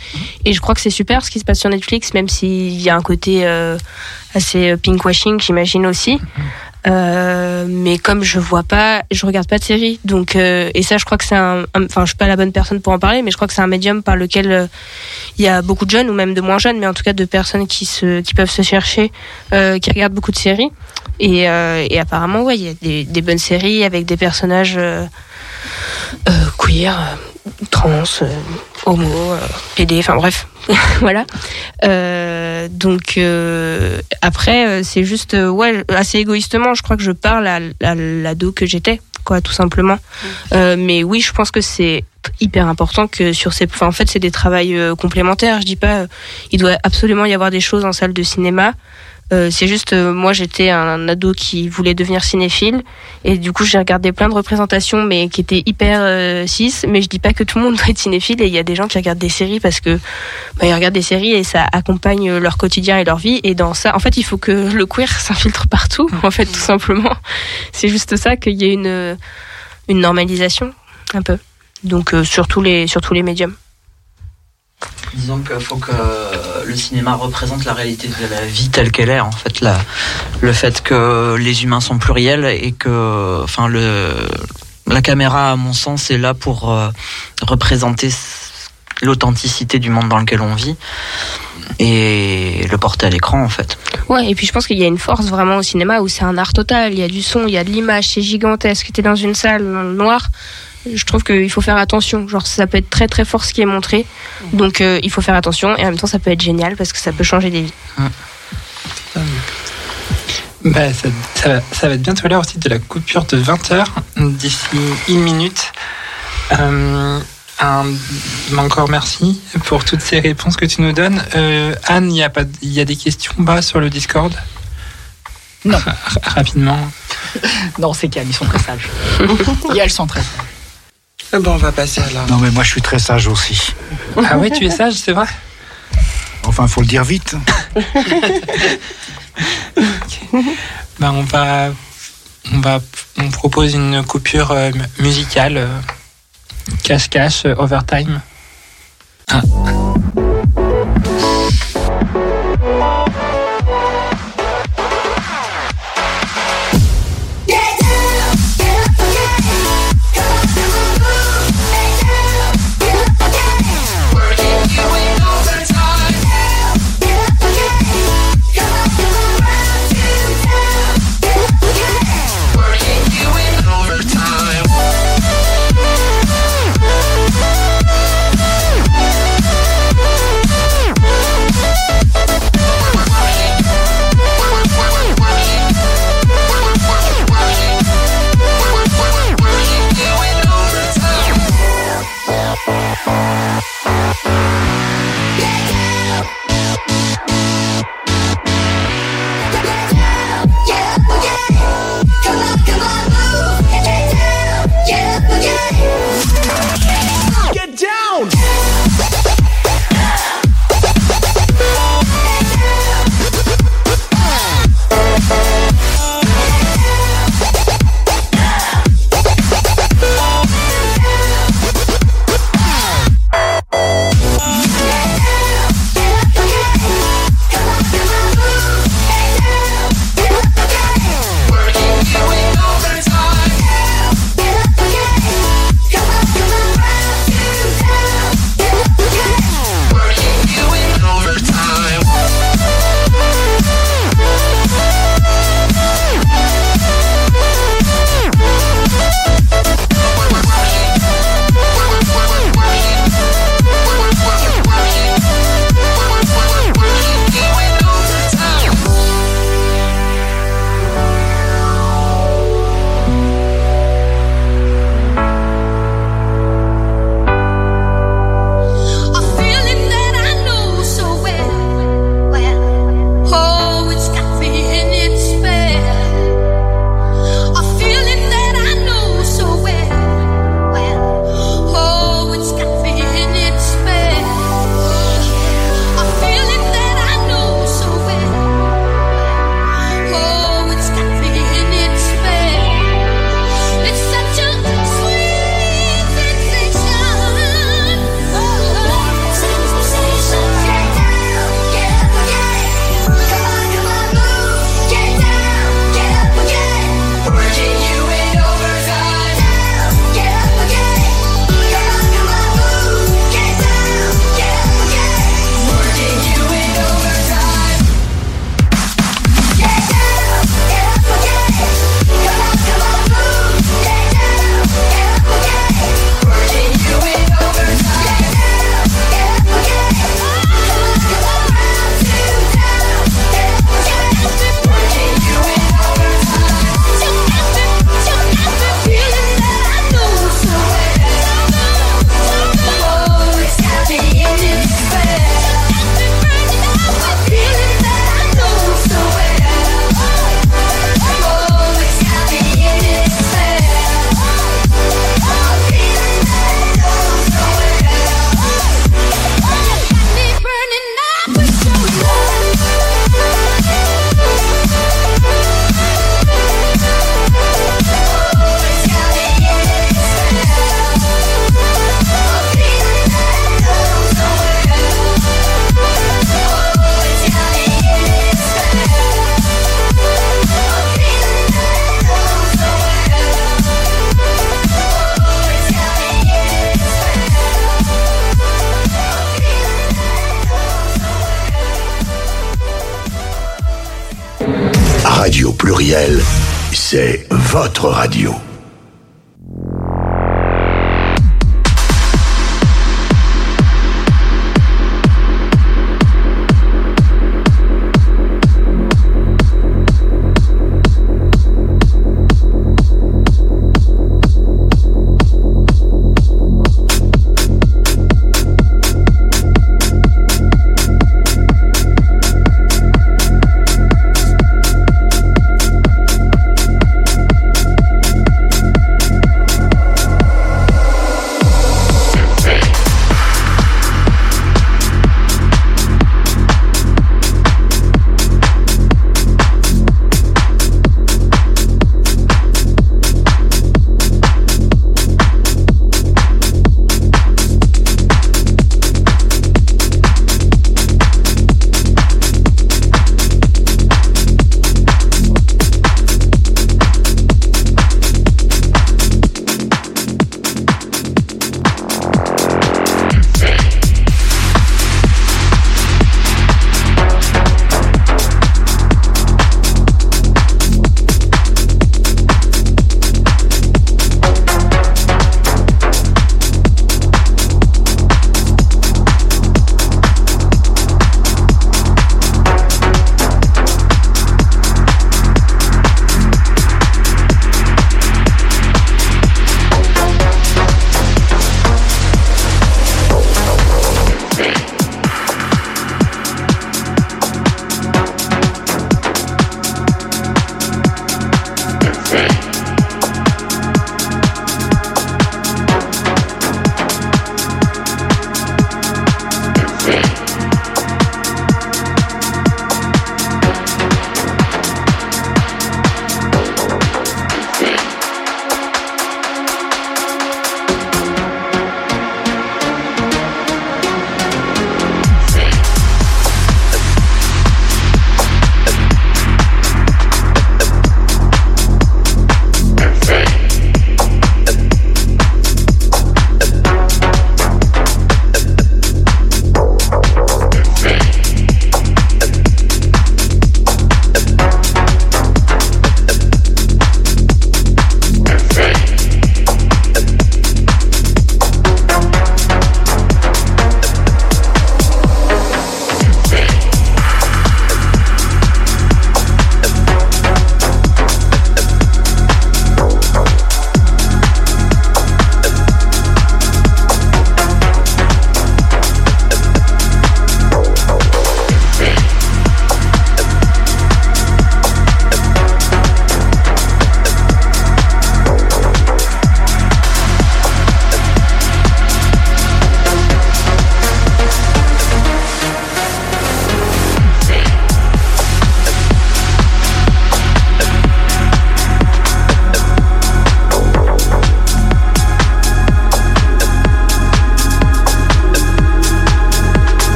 Et je crois que c'est super ce qui se passe sur Netflix, même s'il y a un côté euh, assez euh, pinkwashing, j'imagine aussi. Euh, mais comme je vois pas, je regarde pas de séries, donc et ça, je crois que c'est un, enfin, je suis pas la bonne personne pour en parler, mais je crois que c'est un médium par lequel il y a beaucoup de jeunes ou même de moins jeunes, mais en tout cas de personnes qui se, qui peuvent se chercher, qui regardent beaucoup de séries. Et, apparemment, ouais, il y a des, bonnes séries avec des personnages queer, trans, homo, euh, PD, enfin bref, voilà. Euh, donc euh, après, euh, c'est juste, euh, ouais, assez égoïstement, je crois que je parle à, à l'ado que j'étais, quoi, tout simplement. Euh, mais oui, je pense que c'est hyper important que sur ces, enfin, en fait, c'est des travails euh, complémentaires. Je dis pas, euh, il doit absolument y avoir des choses en salle de cinéma. Euh, c'est juste, euh, moi j'étais un ado qui voulait devenir cinéphile et du coup j'ai regardé plein de représentations mais qui étaient hyper euh, cis. Mais je dis pas que tout le monde doit être cinéphile et il y a des gens qui regardent des séries parce que bah, ils regardent des séries et ça accompagne leur quotidien et leur vie. Et dans ça, en fait, il faut que le queer s'infiltre partout. En fait, tout simplement, c'est juste ça qu'il y ait une une normalisation un peu. Donc sur tous les sur tous les médiums. Disons qu'il faut que le cinéma représente la réalité de la vie telle qu'elle est, en fait, la, le fait que les humains sont pluriels et que, enfin, le, la caméra, à mon sens, est là pour euh, représenter l'authenticité du monde dans lequel on vit et le porter à l'écran, en fait. Ouais, et puis je pense qu'il y a une force vraiment au cinéma où c'est un art total. Il y a du son, il y a de l'image, c'est gigantesque. T'es dans une salle dans le noir. Je trouve qu'il faut faire attention. Genre, ça peut être très très fort ce qui est montré. Donc, euh, il faut faire attention. Et en même temps, ça peut être génial parce que ça peut changer des vies. Bah, ça, ça va- ça va être bientôt l'heure aussi de la coupure de 20h, d'ici une minute. Euh, un, encore merci pour toutes ces réponses que tu nous donnes. Euh, Anne, il y, a pas- il y a des questions bas sur le Discord? Non. Ra- ra- rapidement. Non, c'est calme, ils sont très sages. Et elles sont très sages. Eh ben, on va passer à la. Non, mais moi, je suis très sage aussi. Ah ouais, tu es sage, c'est vrai Enfin, faut le dire vite. bah, on va, on va, on propose une coupure euh, mu- musicale, euh, cache-cache, euh, overtime. Ah.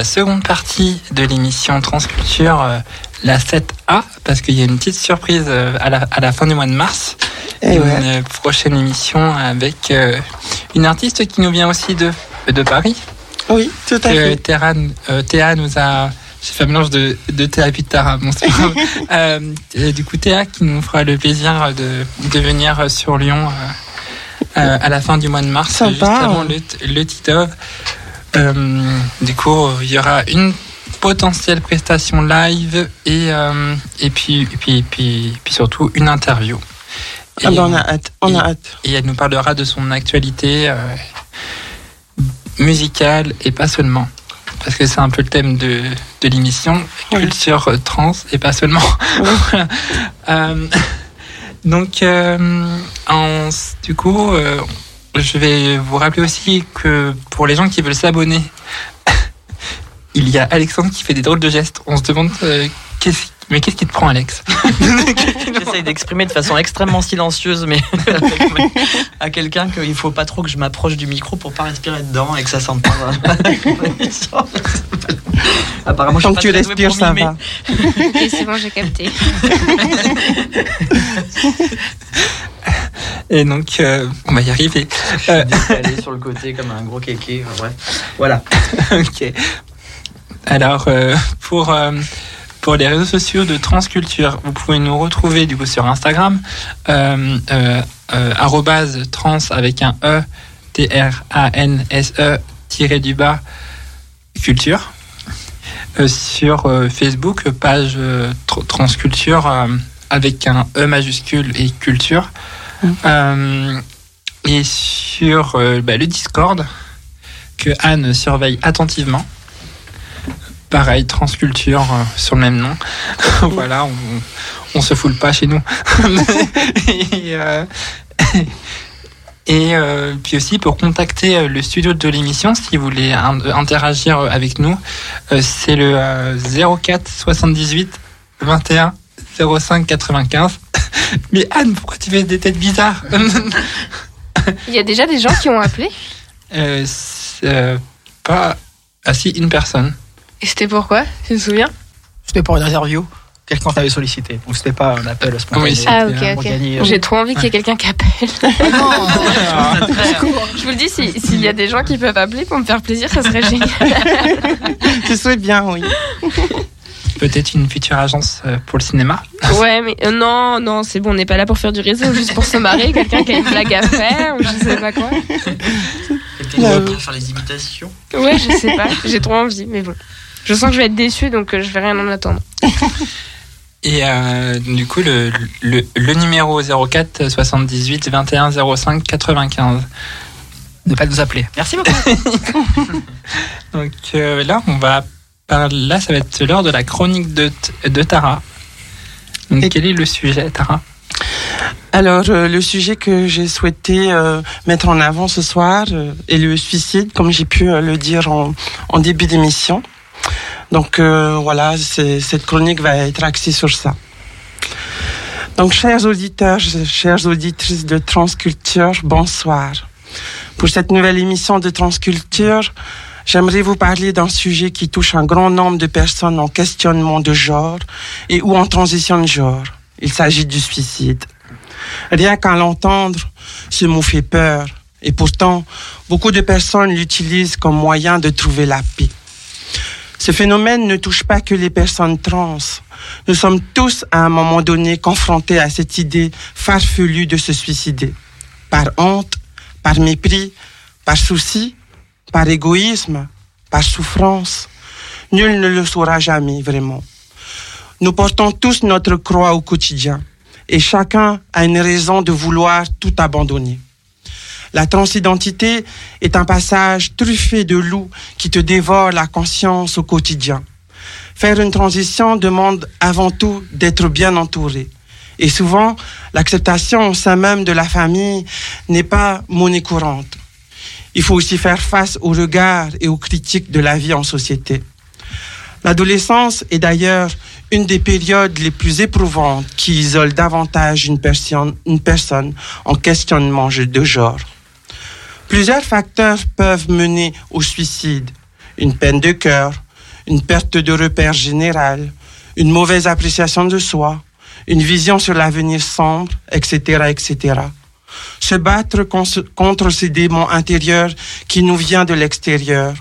La seconde partie de l'émission Transculture, euh, la 7A, parce qu'il y a une petite surprise euh, à la, à la fin du mois de mars. Eh une ouais. euh, prochaine émission avec une artiste qui nous vient aussi de, de Paris. Oui, tout à fait. Théa, Théa nous a. J'ai fait un mélange de, de Théa et puis de Tara. Grave. Euh, et du coup, Théa qui nous fera le plaisir de, de venir sur Lyon euh, à la fin du mois de mars, Sympa. juste avant le, le Titov. Euh, du coup, il y aura une potentielle prestation live et, euh, et, puis, et, puis, et puis, puis surtout une interview. Et, Ah ben, on a hâte, on a hâte. et elle nous parlera de son actualité euh, musicale et pas seulement. Parce que c'est un peu le thème de, de l'émission, Oui. culture euh, trans et pas seulement. Voilà. Euh, donc, euh, en- du coup, euh, je vais vous rappeler aussi que pour les gens qui veulent s'abonner, il y a Alexandre qui fait des drôles de gestes. On se demande, euh, qu'est-ce- mais qu'est-ce qui te prend, Alex J'essaye d'exprimer de façon extrêmement silencieuse, mais à quelqu'un qu'il faut pas trop que je m'approche du micro pour pas respirer dedans et que ça s'entende. Apparemment, je suis Tant pas que tu respires, ça va. C'est bon, j'ai capté. Et donc, euh, on va y arriver. Euh, Décalé sur le côté comme un gros kéké. bref. Voilà. ok. Alors, euh, pour, euh, pour les réseaux sociaux de Transculture, vous pouvez nous retrouver du coup sur Instagram, arrobase trans avec un E, T-R-A-N-S-E, tiré du bas, culture. Sur Facebook, page Tr- Transculture avec un E majuscule et culture. Euh, et sur euh, bah, le Discord, que Anne surveille attentivement. Pareil, transculture euh, sur le même nom. voilà, on, se foule pas chez nous. et puis aussi pour contacter le studio de l'émission, si vous voulez in- interagir avec nous, c'est le euh, 04 78 21 05 95. Mais Anne, pourquoi tu fais des têtes bizarres Il y a déjà des gens qui ont appelé Euh, c'est, euh, pas. Ah si, une personne. Et c'était pourquoi Tu te souviens C'était pour une interview. Quelqu'un t'avait sollicité. Donc c'était pas un appel spontané. Oui, Ah, ok, ok. J'ai trop envie qu'il y ait quelqu'un qui appelle. Je vous le dis, si- s'il y a des gens qui peuvent appeler pour me faire plaisir, ça serait génial. Je souhaite bien, oui. Peut-être une future agence euh, pour le cinéma. Ouais, mais euh, non, non, c'est bon, on n'est pas là pour faire du réseau, juste pour se marrer, quelqu'un qui a une blague à faire, ou je sais pas quoi. Quelqu'un qui va pas faire les imitations. Ouais, je sais pas, j'ai trop envie, mais bon. Je sens que je vais être déçue, donc euh, je vais rien en attendre. Et euh, du coup, le, le, le numéro 04 78 21 05 95. Ne pas nous appeler. Merci beaucoup. Donc euh, là, on va. Là, ça va être l'heure de la chronique de, de Tara. Donc, Et- quel est le sujet, Tara? Alors, euh, le sujet que j'ai souhaité euh, mettre en avant ce soir euh, est le suicide, comme j'ai pu euh, le dire en, en début d'émission. Donc euh, voilà, cette chronique va être axée sur ça. Donc, chers auditeurs, chères auditrices de Transculture, bonsoir. Pour cette nouvelle émission de Transculture, j'aimerais vous parler d'un sujet qui touche un grand nombre de personnes en questionnement de genre et ou en transition de genre. Il s'agit du suicide. Rien qu'à l'entendre, ce mot fait peur. Et pourtant, beaucoup de personnes l'utilisent comme moyen de trouver la paix. Ce phénomène ne touche pas que les personnes trans. Nous sommes tous à un moment donné confrontés à cette idée farfelue de se suicider. Par honte, par mépris, par souci, par égoïsme, par souffrance, nul ne le saura jamais vraiment. Nous portons tous notre croix au quotidien et chacun a une raison de vouloir tout abandonner. La transidentité est un passage truffé de loups qui te dévorent la conscience au quotidien. Faire une transition demande avant tout d'être bien entouré. Et souvent, l'acceptation au sein même de la famille n'est pas monnaie courante. Il faut aussi faire face aux regards et aux critiques de la vie en société. L'adolescence est d'ailleurs une des périodes les plus éprouvantes qui isole davantage une personne, en questionnement de genre. Plusieurs facteurs peuvent mener au suicide. Une peine de cœur, une perte de repère général, une mauvaise appréciation de soi, une vision sur l'avenir sombre, etc., etc. Se battre contre ces démons intérieurs qui nous viennent de l'extérieur.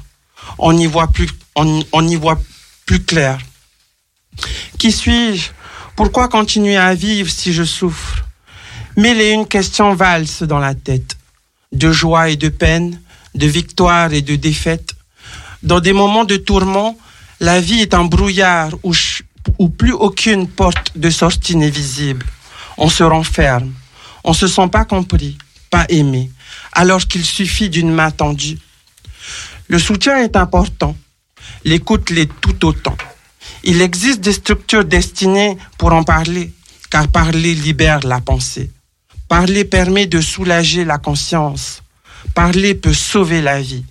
On y voit plus, on, y voit plus clair. Qui suis-je? Pourquoi continuer à vivre si je souffre? Mille et une questions valsent dans la tête, de joie et de peine, de victoire et de défaite. Dans des moments de tourment, la vie est un brouillard où plus aucune porte de sortie n'est visible. On se renferme. On se sent pas compris, pas aimé, alors qu'il suffit d'une main tendue. Le soutien est important. L'écoute l'est tout autant. Il existe des structures destinées pour en parler, car parler libère la pensée. Parler permet de soulager la conscience. Parler peut sauver la vie.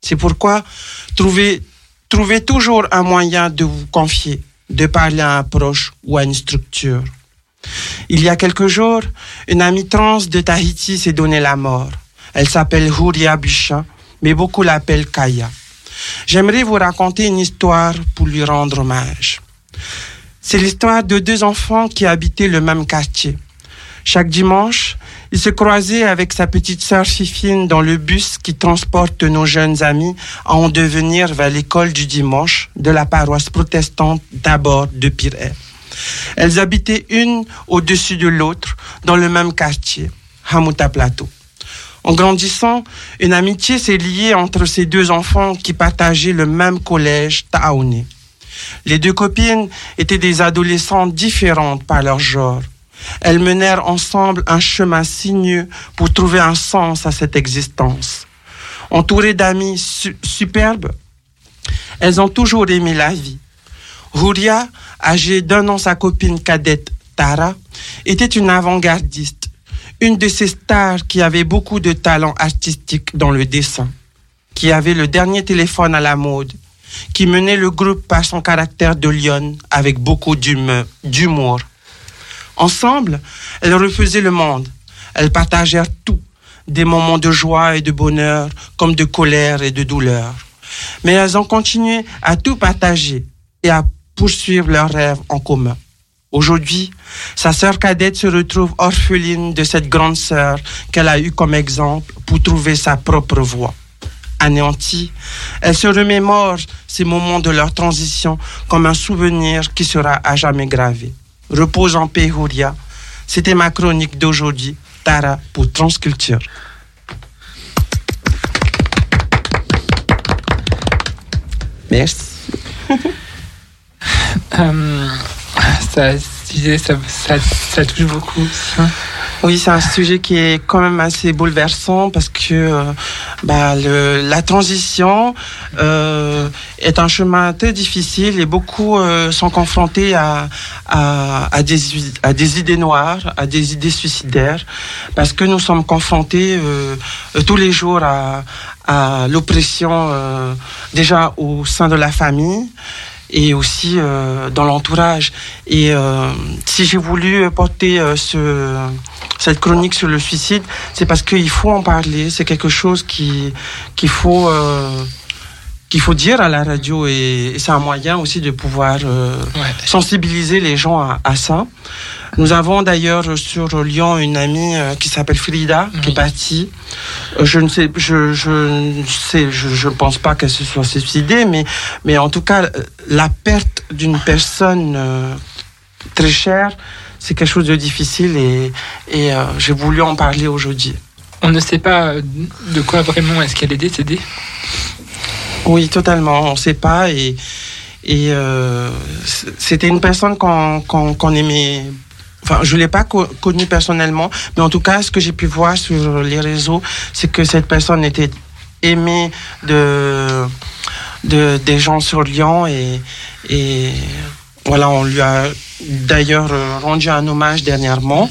C'est pourquoi trouvez toujours un moyen de vous confier, de parler à un proche ou à une structure. Il y a quelques jours, une amie trans de Tahiti s'est donné la mort. Elle s'appelle Huria Buchin, mais beaucoup l'appellent Kaya. J'aimerais vous raconter une histoire pour lui rendre hommage. C'est l'histoire de deux enfants qui habitaient le même quartier. Chaque dimanche, il se croisait avec sa petite sœur Fifine dans le bus qui transporte nos jeunes amis à en devenir vers l'école du dimanche de la paroisse protestante d'abord de Pirée. Elles habitaient une au-dessus de l'autre dans le même quartier, Hamouta Plateau. En grandissant, une amitié s'est liée entre ces deux enfants qui partageaient le même collège, Taouni. Les deux copines étaient des adolescentes différentes par leur genre. Elles menèrent ensemble un chemin sinueux pour trouver un sens à cette existence. Entourées d'amis superbes, elles ont toujours aimé la vie. Huria, âgée d'un an sa copine cadette Tara, était une avant-gardiste une de ces stars qui avait beaucoup de talent artistique dans le dessin, qui avait le dernier téléphone à la mode, qui menait le groupe par son caractère de lionne avec beaucoup d'humour. Ensemble, elles refaisaient le monde. Elles partagèrent tout, des moments de joie et de bonheur, comme de colère et de douleur. Mais elles ont continué à tout partager et à poursuivre leurs rêves en commun. Aujourd'hui, sa sœur cadette se retrouve orpheline de cette grande sœur qu'elle a eue comme exemple pour trouver sa propre voie. Anéantie, elle se remémore ces moments de leur transition comme un souvenir qui sera à jamais gravé. Repose en paix, Huria. C'était ma chronique d'aujourd'hui, Tara pour Transculture. Merci. Euh, ça, ça, ça, touche beaucoup. Oui, c'est un sujet qui est quand même assez bouleversant parce que euh, bah, la transition euh, est un chemin très difficile et beaucoup sont confrontés à, à, des, à des idées noires, à des idées suicidaires, parce que nous sommes confrontés tous les jours à, l'oppression déjà au sein de la famille et aussi euh, dans l'entourage. Et euh, si j'ai voulu porter euh, ce, cette chronique sur le suicide, c'est parce qu'il faut en parler. C'est quelque chose qui qu'il faut euh, qu'il faut dire à la radio et, et c'est un moyen aussi de pouvoir euh, Ouais. sensibiliser les gens à, à ça. Nous avons d'ailleurs sur Lyon une amie euh, qui s'appelle Frida qui est partie. Euh, Je ne sais, je, je ne sais, je, je pense pas qu'elle se soit suicidée, mais, mais en tout cas, la perte d'une personne euh, très chère, c'est quelque chose de difficile et, et euh, j'ai voulu en parler aujourd'hui. On ne sait pas de quoi vraiment est-ce qu'elle est décédée. Oui, totalement. On ne sait pas et et euh, c'était une personne qu'on aimait. Enfin, je l'ai pas co- connue personnellement, mais en tout cas, ce que j'ai pu voir sur les réseaux, c'est que cette personne était aimée de, de des gens sur Lyon et et voilà, on lui a d'ailleurs rendu un hommage dernièrement.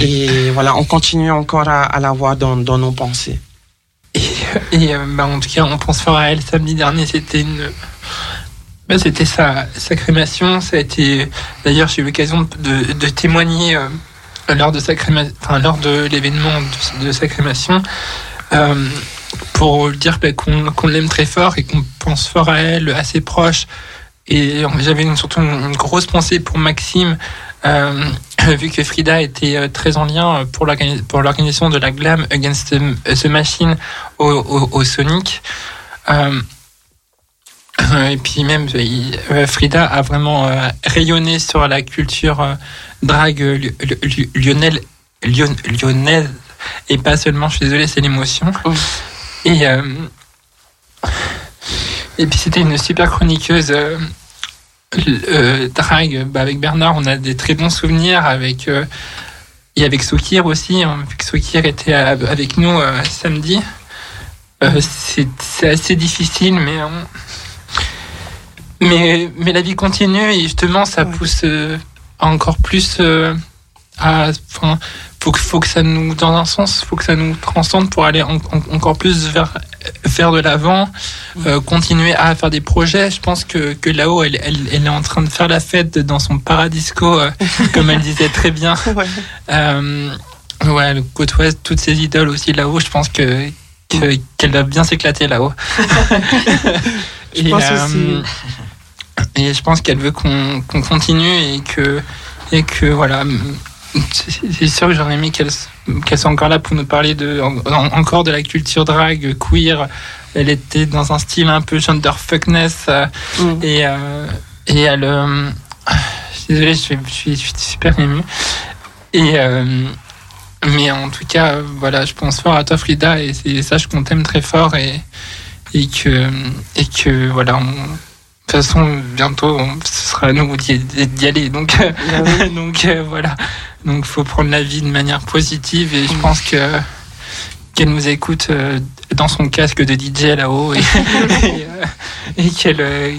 Et voilà, on continue encore à, à la voir dans, dans nos pensées. Et euh, bah, en tout cas, on pense fort à elle. Samedi dernier, c'était une. bah, c'était sa, sa crémation. Ça a été. D'ailleurs, j'ai eu l'occasion de, témoigner euh, lors de sa lors de l'événement de, de sa crémation. euh, pour dire bah, qu'on l'aime très fort et qu'on pense fort à elle, à ses proches. Et j'avais surtout une, grosse pensée pour Maxime, vu que Frida était euh, très en lien pour l'organi- pour l'organisation de la Glam Against the, the Machine au, au, au Sonic. Euh, et puis même, euh, Frida a vraiment euh, rayonné sur la culture euh, drague euh, lyon- lyonnaise, et pas seulement, je suis désolé, c'est l'émotion. Et, euh, et puis c'était une super chroniqueuse euh, drague. Bah, avec Bernard, on a des très bons souvenirs avec euh, et avec Sokir aussi. hein, vu que Sokir était à- avec nous euh, samedi. Euh, c'est assez difficile, mais mais mais la vie continue et justement ça Ouais. pousse encore plus à. Faut que faut que ça nous dans un sens, faut que ça nous transcende pour aller en- en- encore plus vers vers de l'avant, euh, continuer à faire des projets. Je pense que que là-haut, elle, elle elle est en train de faire la fête dans son paradisco, euh, comme elle disait très bien. Ouais. Euh, ouais, elle côtoie toutes ses idoles aussi là-haut. Je pense que que- qu'elle va bien s'éclater là-haut. Je pense aussi. et je pense qu'elle veut qu'on qu'on continue et que et que voilà. C'est sûr que j'aurais aimé qu'elle qu'elle soit encore là pour nous parler de en- en- encore de la culture drague queer. Elle était dans un style un peu genderfuckness euh, Mm. et euh, et elle. euh, je suis désolé, je suis, je suis, je suis super ému. Et euh, mais en tout cas, voilà, je pense fort à toi, Frida, et c'est sache qu'on t'aime très fort et et que et que voilà. on- de toute façon, bientôt, on- ce sera à nous d'y aller. Donc, Ah donc voilà. Donc, faut prendre la vie de manière positive et je pense que qu'elle nous écoute euh, dans son casque de DJ là-haut et, et, euh, et qu'elle euh,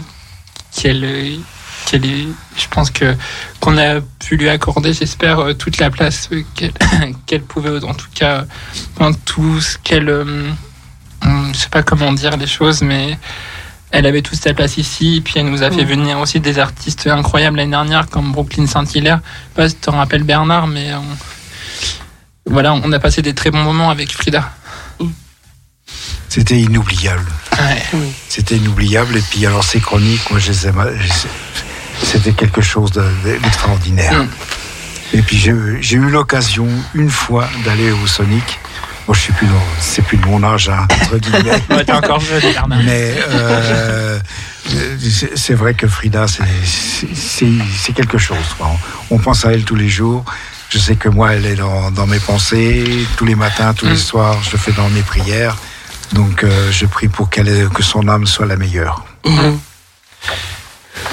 qu'elle qu'elle est- je pense que qu'on a pu lui accorder j'espère toute la place qu'elle qu'elle pouvait en tout cas enfin, tout ce qu'elle je sais pas comment dire les choses mais elle avait toute sa place ici, et puis elle nous a fait venir aussi des artistes incroyables l'année dernière, comme Brooklyn Saint-Hilaire. Je sais pas si tu rappelles Bernard, mais on... voilà, on a passé des très bons moments avec Frida. C'était inoubliable. Ouais. C'était inoubliable. Et puis, alors, ces chroniques, moi, je les aime. je- C'était quelque chose de- d'extraordinaire. Mm. Et puis, j'ai j'ai eu l'occasion, une fois, d'aller au Sonic. Moi, je suis plus dans, c'est plus de mon âge, hein, entre guillemets. Ouais, t'es encore jeune, Bernard. Mais euh, c'est vrai que Frida, c'est- quelque chose. quoi. On, on pense à elle tous les jours. Je sais que moi, elle est dans, dans mes pensées. Tous les matins, tous les Mm. soirs, je fais dans mes prières. Donc, euh, je prie pour qu'elle que son âme soit la meilleure. Mhm.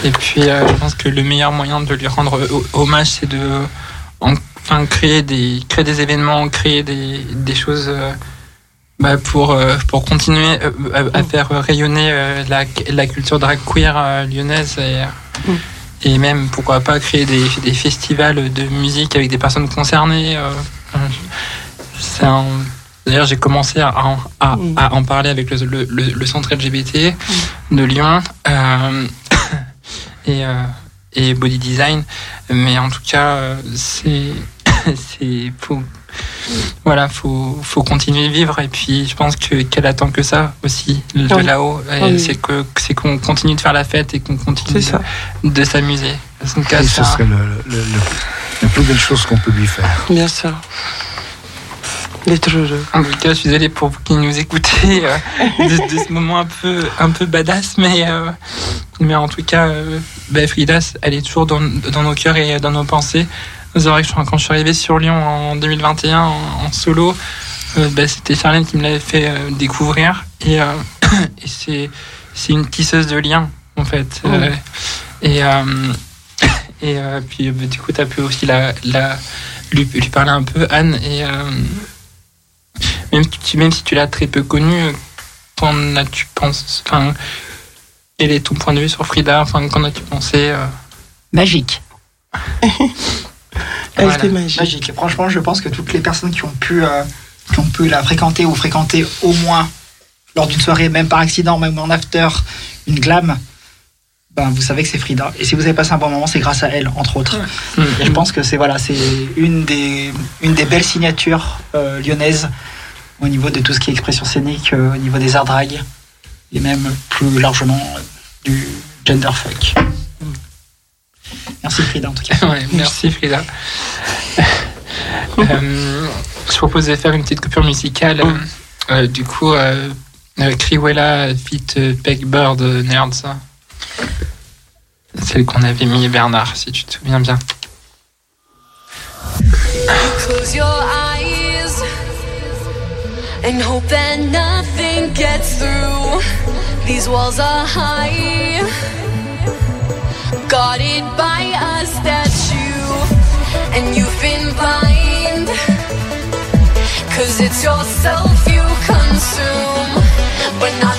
Et puis, euh, je pense que le meilleur moyen de lui rendre ho- hommage, c'est de enfin, créer, des, créer des événements, créer des, des choses euh, bah, pour, euh, pour continuer euh, à, à faire rayonner la, la culture drag queer lyonnaise. Et, Mm. et même, pourquoi pas, créer des, des festivals de musique avec des personnes concernées. c'est un- D'ailleurs, j'ai commencé à en, à, Mm. à en parler avec le, le, le- le centre LGBT de Lyon. Euh, et, euh, et body design. Mais en tout cas, c'est. c'est faut, voilà, faut, faut continuer de vivre. Et puis, je pense que qu'elle attend que ça aussi, de Oui. là-haut. Oui. C'est que c'est qu'on continue de faire la fête et qu'on continue de, de s'amuser. En tout cas, ce serait le, le- le- la plus belle chose qu'on peut lui faire. Bien sûr. D'être heureux. En tout cas, je suis désolé pour vous qui nous écoutez euh, de, de ce moment un peu, un peu badass, mais, euh, mais en tout cas, euh, bah, Frida, elle est toujours dans, dans nos cœurs et dans nos pensées. C'est vrai que je- quand je suis arrivé sur Lyon en 2021 en, en solo, euh, bah, c'était Charlène qui me l'avait fait euh, découvrir. Et, euh, et c'est c'est une tisseuse de liens en fait. Oh. Et et puis bah, du coup, tu as pu aussi la, la lui, lui parler un peu Anne et même si même si tu l'as très peu connue, qu'en as-tu pensé Enfin, quel est ton point de vue sur Frida? Enfin, qu'en as-tu pensé Magique. Elle Voilà. était magique. Magique. Et franchement, je pense que toutes les personnes qui ont pu, euh, qui ont pu la fréquenter ou fréquenter au moins lors d'une soirée, même par accident, même en after, une glam, ben, vous savez que c'est Frida. Et si vous avez passé un bon moment, c'est grâce à elle, entre autres. Et je pense que c'est voilà, c'est une des, une des belles signatures euh, lyonnaises au niveau de tout ce qui est expression scénique, euh, au niveau des arts drag, et même plus largement du gender fuck. Merci Frida en tout cas. Ouais, merci Frida. Euh, je propose de faire une petite coupure musicale. Euh, du coup, euh, euh, Criwella fit euh, Peg Bird euh, Nerds. Celle qu'on avait mis Bernard, si tu te souviens bien. Close your eyes and hope that nothing gets through. These walls are high, guarded by a statue, and you've been blind. Cause it's yourself you consume, but not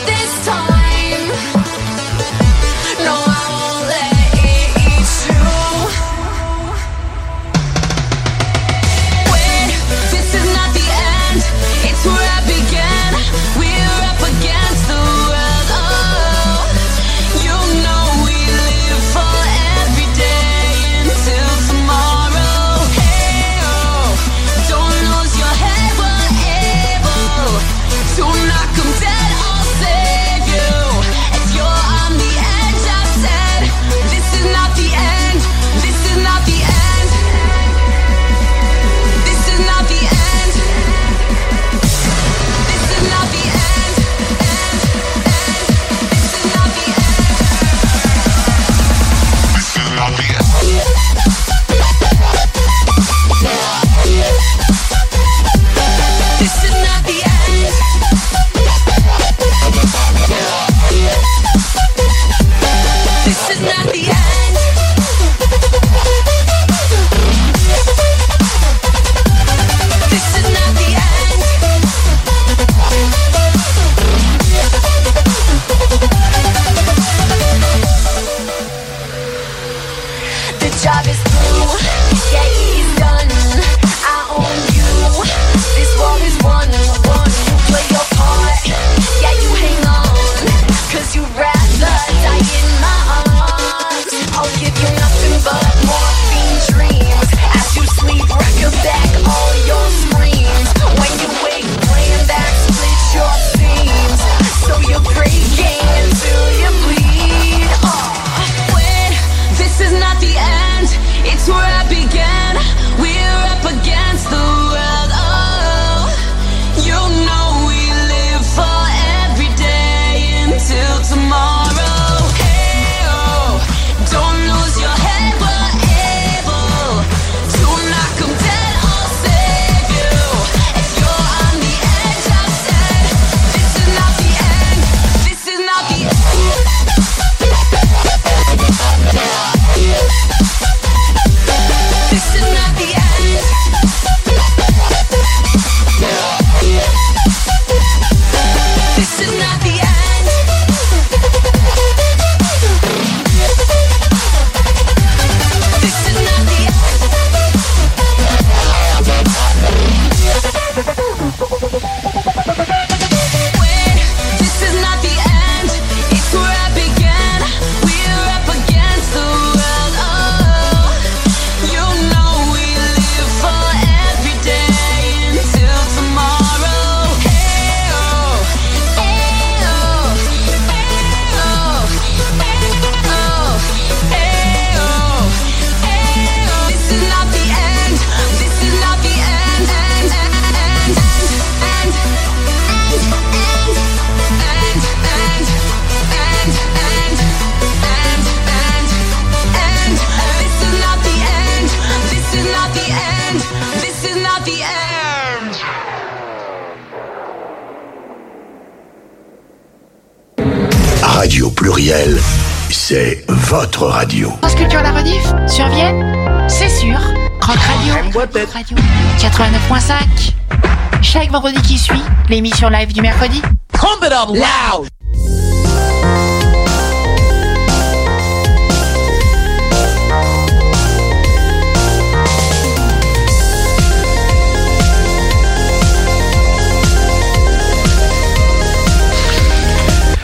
l'émission live du mercredi.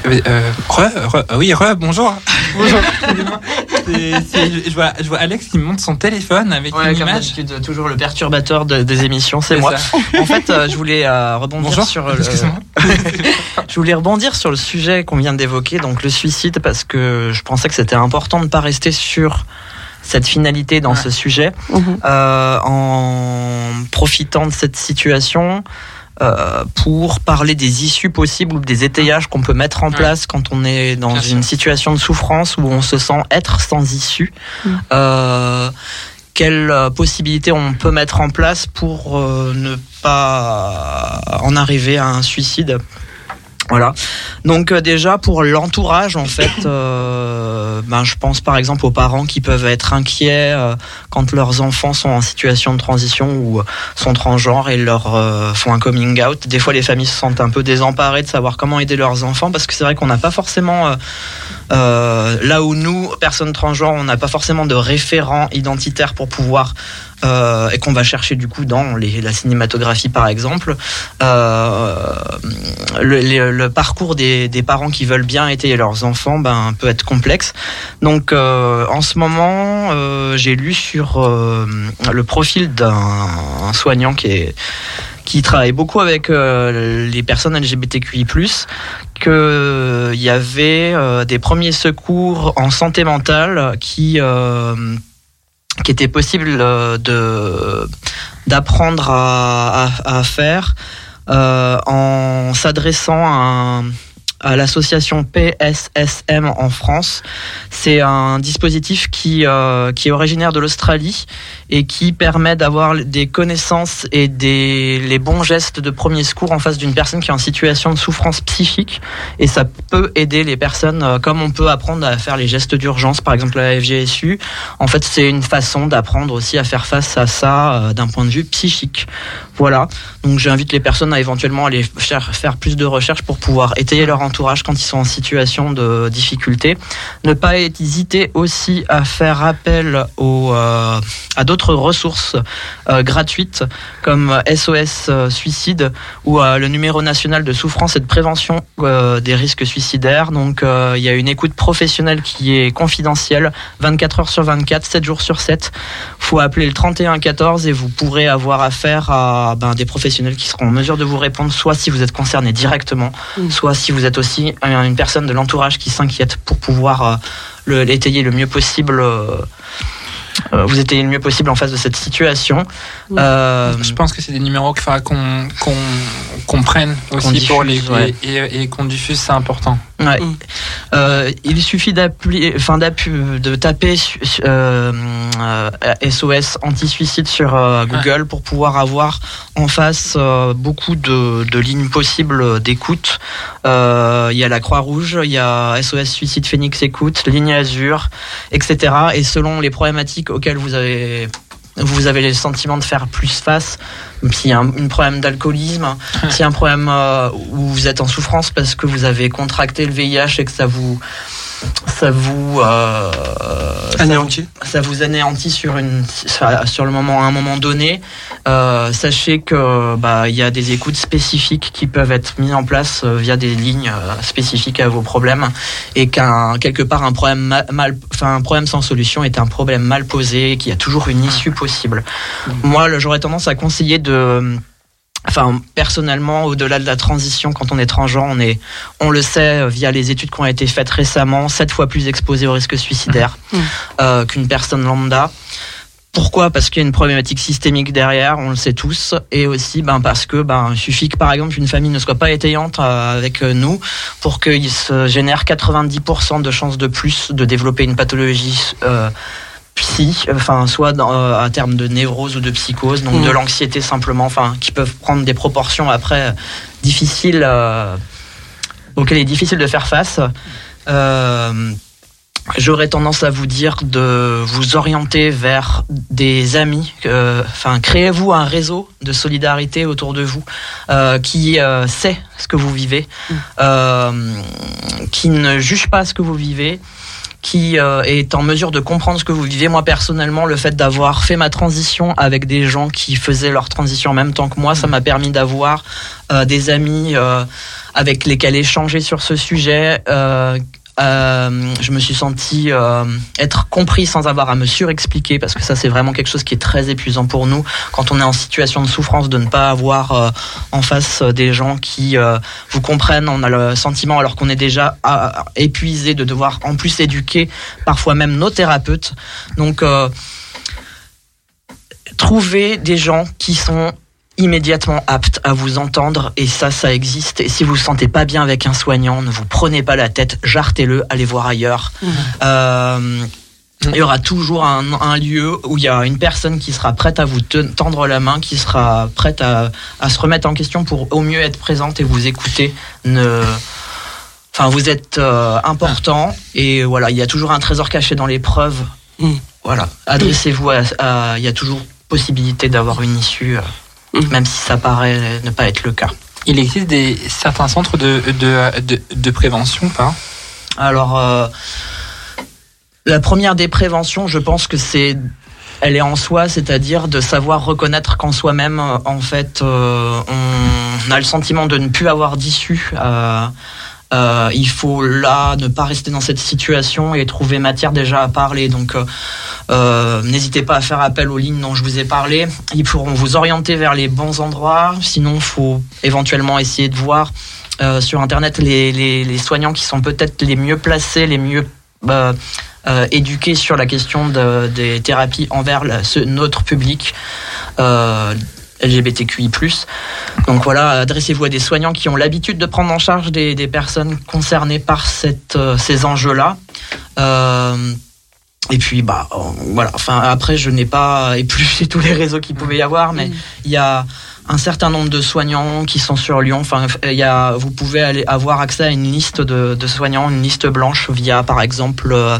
Euh, re, re- euh, oui, re, bonjour. Bonjour. Je, vois, je vois Alex qui me montre son téléphone avec Ouais, une comme image. d'habitude, toujours le perturbateur de- des émissions, c'est moi. ça. En fait, euh, je voulais euh, rebondir Bonjour. sur le, je voulais rebondir sur le sujet qu'on vient d'évoquer, donc le suicide, parce que je pensais que c'était important de ne pas rester sur cette finalité dans Ouais. ce sujet, Mhm. euh, en profitant de cette situation. Euh, pour parler des issues possibles ou des étayages qu'on peut mettre en Ouais. place quand on est dans Bien une sûr. situation de souffrance où on se sent être sans issue. Mm. Euh, quelles euh, possibilités on peut mettre en place pour euh, ne pas en arriver à un suicide? Voilà. Donc euh, déjà pour l'entourage en fait, euh, ben, je pense par exemple aux parents qui peuvent être inquiets euh, quand leurs enfants sont en situation de transition ou sont transgenres et leur font un coming out. Des fois les familles se sentent un peu désemparées de savoir comment aider leurs enfants parce que c'est vrai qu'on n'a pas forcément euh, là où nous personnes transgenres on n'a pas forcément de référent identitaire pour pouvoir euh, et qu'on va chercher du coup dans les- la cinématographie par exemple euh, le, le- le parcours des, des parents qui veulent bien étayer leurs enfants ben, peut être complexe. Donc euh, en ce moment, euh, j'ai lu sur euh, le profil d'un soignant qui est qui travaille beaucoup avec euh, les personnes LGBTQI+, qu'il y avait euh, des premiers secours en santé mentale qui euh, qui était possible euh, de d'apprendre à, à, à faire euh, en s'adressant à, un- à l'association PSSM en France. C'est un dispositif qui, euh, qui est originaire de l'Australie et qui permet d'avoir des connaissances et des, les bons gestes de premier secours en face d'une personne qui est en situation de souffrance psychique. Et ça peut aider les personnes, euh, comme on peut apprendre à faire les gestes d'urgence, par exemple la FGSU. En fait, c'est une façon d'apprendre aussi à faire face à ça euh, d'un point de vue psychique. Voilà. Donc j'invite les personnes à éventuellement aller faire, faire plus de recherches pour pouvoir étayer leur entourage quand ils sont en situation de difficulté. Ne pas hésiter aussi à faire appel aux, euh, à d'autres ressources euh, gratuites comme SOS euh, Suicide ou le numéro national de souffrance et de prévention des risques suicidaires. Donc il y a une écoute professionnelle qui est confidentielle 24 heures sur 24, 7 jours sur 7. faut appeler le 31 14 et vous pourrez avoir affaire à ben, des professionnels qui seront en mesure de vous répondre, soit si vous êtes concerné directement, Mm. soit si vous êtes aussi un- une personne de l'entourage qui s'inquiète pour pouvoir euh, le- l'étayer le mieux possible. euh, euh, vous étayer le mieux possible en face de cette situation. Euh, Je pense que c'est des numéros qu'il faudra qu'on qu'on qu'on prenne aussi diffuse, pour les ouais. et, et- et qu'on diffuse, c'est important. Ouais. Mm. Euh, il suffit d'appeler, enfin d'appu- de taper su- euh, euh, SOS anti-suicide sur Google pour pouvoir avoir en face beaucoup de, de lignes possibles d'écoute. Il y a la Croix-Rouge, il y a SOS Suicide Phoenix Écoute, Ligne Azur, etc. Et selon les problématiques auxquelles vous avez vous avez le sentiment de faire plus face, s'il y a un, un problème d'alcoolisme, s'il y a un problème euh, où vous êtes en souffrance parce que vous avez contracté le VIH et que ça vous ça vous euh, ça, Anéanti. ça vous anéantit sur une sur le moment à un moment donné euh, sachez que bah il y a des écoutes spécifiques qui peuvent être mises en place euh, via des lignes spécifiques à vos problèmes et qu'un quelque part un problème ma- mal enfin un problème sans solution est un problème mal posé et qu'il y a toujours une issue possible moi j'aurais tendance à conseiller de Enfin, personnellement, au-delà de la transition, quand on est transgenre, on est, on le sait euh, via les études qui ont été faites récemment, sept fois plus exposé au risque suicidaire Mhm. euh, qu'une personne lambda. Pourquoi? Parce qu'il y a une problématique systémique derrière, on le sait tous, et aussi ben, parce que ben, il suffit que par exemple une famille ne soit pas étayante euh, avec euh, nous pour qu'il se génère 90% de chances de plus de développer une pathologie euh, psy, enfin soit dans, euh, à terme de névrose ou de psychose, donc Mm. de l'anxiété simplement, enfin qui peuvent prendre des proportions après difficiles, euh, auxquelles il est difficile de faire face. euh, j'aurais tendance à vous dire de vous orienter vers des amis. euh, Enfin, créez-vous un réseau de solidarité autour de vous euh, qui euh, sait ce que vous vivez, euh, qui ne juge pas ce que vous vivez qui euh, est en mesure de comprendre ce que vous vivez. Moi, personnellement, le fait d'avoir fait ma transition avec des gens qui faisaient leur transition en même temps que moi, ça m'a permis d'avoir euh, des amis euh, avec lesquels échanger sur ce sujet. Euh, je me suis senti euh, être compris sans avoir à me surexpliquer parce que ça c'est vraiment quelque chose qui est très épuisant pour nous. Quand on est en situation de souffrance de ne pas avoir euh, en face euh, des gens qui euh, vous comprennent on a le sentiment alors qu'on est déjà euh, épuisé de devoir en plus éduquer parfois même nos thérapeutes. Donc trouver des gens qui sont immédiatement aptes à vous entendre et ça ça existe et si vous vous sentez pas bien avec un soignant ne vous prenez pas la tête jartez-le allez voir ailleurs Euh, il y aura toujours un, un lieu où il y a une personne qui sera prête à vous te- tendre la main, qui sera prête à, à se remettre en question pour au mieux être présente et vous écouter. Ne... Enfin, vous êtes euh, important et voilà, il y a toujours un trésor caché dans l'épreuve. Mm. Voilà, adressez-vous à, à- Il y a toujours possibilité d'avoir une issue, même si ça paraît ne pas être le cas. Il existe des, certains centres de, de, de, de prévention, pas? Alors, euh, la première des préventions, je pense que c'est, elle est en soi, c'est-à-dire de savoir reconnaître qu'en soi-même, euh, en fait, euh, on a le sentiment de ne plus avoir d'issue. Euh, euh, il faut là ne pas rester dans cette situation et trouver matière déjà à parler. Donc, euh, euh, n'hésitez pas à faire appel aux lignes dont je vous ai parlé. Ils pourront vous orienter vers les bons endroits. Sinon, faut éventuellement essayer de voir sur Internet les, soignants qui sont peut-être les mieux placés, les mieux éduqués sur la question de- des thérapies envers notre public. LGBTQI+. Donc voilà, adressez-vous à des soignants qui ont l'habitude de prendre en charge des, des personnes concernées par cette, euh, ces enjeux-là. Euh, et puis, bah, euh, voilà. Enfin, après, je n'ai pas épluché tous les réseaux qu'il pouvait y avoir, mais il y a un certain nombre de soignants qui sont sur Lyon. Enfin, il y a, vous pouvez aller avoir accès à une liste de, de soignants, une liste blanche via, par exemple, euh,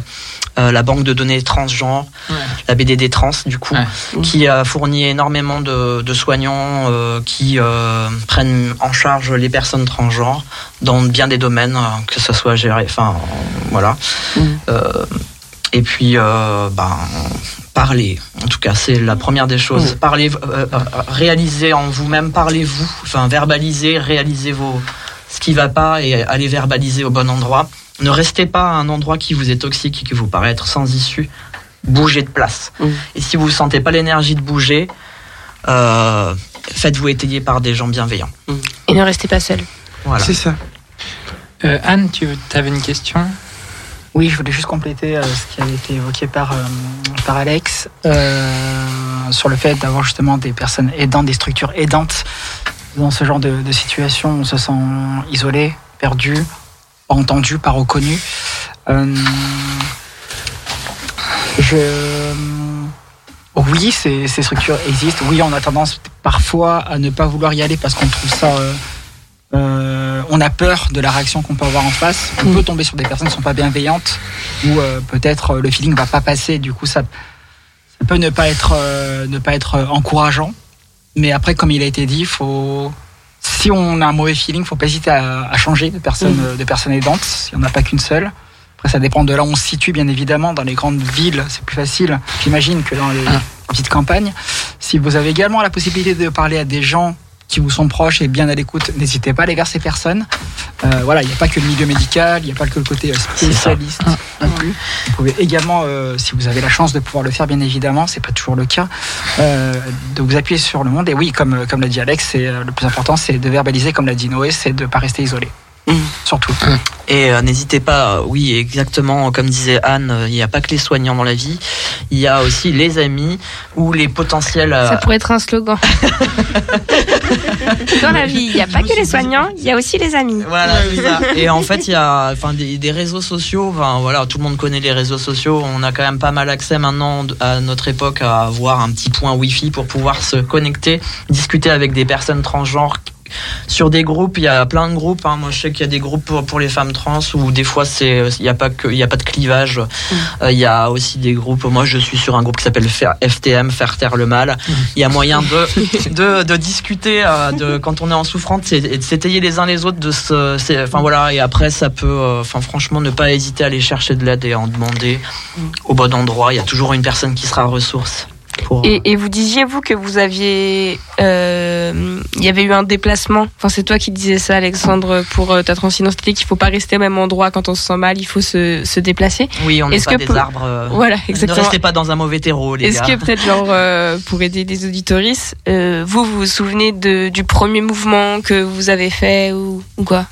euh, la banque de données transgenres, la BDD Trans, du coup, qui a fourni énormément de, de soignants euh, qui euh, prennent en charge les personnes transgenres dans bien des domaines, euh, que ce soit géré, enfin, euh, voilà. Euh, et puis, euh, ben, parler. En tout cas, c'est la première des choses. Parlez, euh, euh, réalisez en vous-même, parlez-vous, enfin, verbalisez, réalisez vos, ce qui va pas et allez verbaliser au bon endroit. Ne restez pas à un endroit qui vous est toxique et qui vous paraît être sans issue. Bougez de place. Et si vous ne sentez pas l'énergie de bouger, euh, faites-vous étayer par des gens bienveillants. Et ne restez pas seul. Voilà. C'est ça. Euh, Anne, tu avais une question? Oui, je voulais juste compléter euh, ce qui avait été évoqué par, euh, par Alex euh, sur le fait d'avoir justement des personnes aidantes, des structures aidantes. Dans ce genre de, situation, on se sent isolé, perdu, entendu, pas reconnu. Euh, je... Oui, ces, structures existent. Oui, on a tendance parfois à ne pas vouloir y aller parce qu'on trouve ça... euh, euh, on a peur de la réaction qu'on peut avoir en face. On peut tomber sur des personnes qui sont pas bienveillantes ou euh, peut-être euh, le feeling va pas passer. Du coup, ça, ça peut ne pas être euh, ne pas être encourageant. Mais après, comme il a été dit, faut si on a un mauvais feeling, faut pas hésiter à, à changer de personne euh, de personne aidante. Il y en a pas qu'une seule. Après, ça dépend de là où on se situe, bien évidemment. Dans les grandes villes, c'est plus facile, j'imagine, que dans les petites campagnes. Si vous avez également la possibilité de parler à des gens qui vous sont proches et bien à l'écoute, n'hésitez pas à aller vers ces personnes. Euh, voilà, il n'y a pas que le milieu médical, il n'y a pas que le côté euh, spécialiste non plus. Vous pouvez également, euh, si vous avez la chance de pouvoir le faire, bien évidemment, c'est pas toujours le cas, euh, de vous appuyer sur le monde. Et oui, comme, comme l'a dit Alex, c'est le plus important, c'est de verbaliser, comme l'a dit Noé, c'est de ne pas rester isolé. Surtout. Et euh, n'hésitez pas, euh, oui, exactement, comme disait Anne, euh, il n'y a pas que les soignants dans la vie, il y a aussi les amis ou les potentiels. euh, Ça pourrait être un slogan. Dans la vie, il n'y a pas que les soignants, il y a aussi les amis. Voilà. Et en fait, il y a enfin, des, des réseaux sociaux. Enfin, voilà, tout le monde connaît les réseaux sociaux. On a quand même pas mal accès maintenant à notre époque à avoir un petit point Wi-Fi pour pouvoir se connecter, discuter avec des personnes transgenres sur des groupes, il y a plein de groupes. hein. Moi, je sais qu'il y a des groupes pour, pour les femmes trans où des fois, c'est il n'y a pas que il y a pas de clivage. Euh, Il y a aussi des groupes. Moi, je suis sur un groupe qui s'appelle FTM, faire taire le mal. Il y a moyen de de, de discuter euh, de quand on est en souffrance et, et de s'étayer les uns les autres. De se, enfin voilà. Et après, ça peut, euh, enfin franchement, ne pas hésiter à aller chercher de l'aide et à en demander au bon endroit. Il y a toujours une personne qui sera ressource. Pour, Et, et vous disiez, vous, que vous aviez. euh, Il y avait eu un déplacement. Enfin, c'est toi qui disais ça, Alexandre, pour euh, ta transidentité, qu'il faut pas rester au même endroit quand on se sent mal, il faut se, se déplacer. oui, on n'est pas que des pour- arbres. euh, Voilà, Ne exactement. restez pas dans un mauvais terreau, les Est-ce gars. que peut-être, genre, euh, pour aider des auditoristes, euh, vous, vous vous souvenez de, du premier mouvement que vous avez fait ou, ou quoi?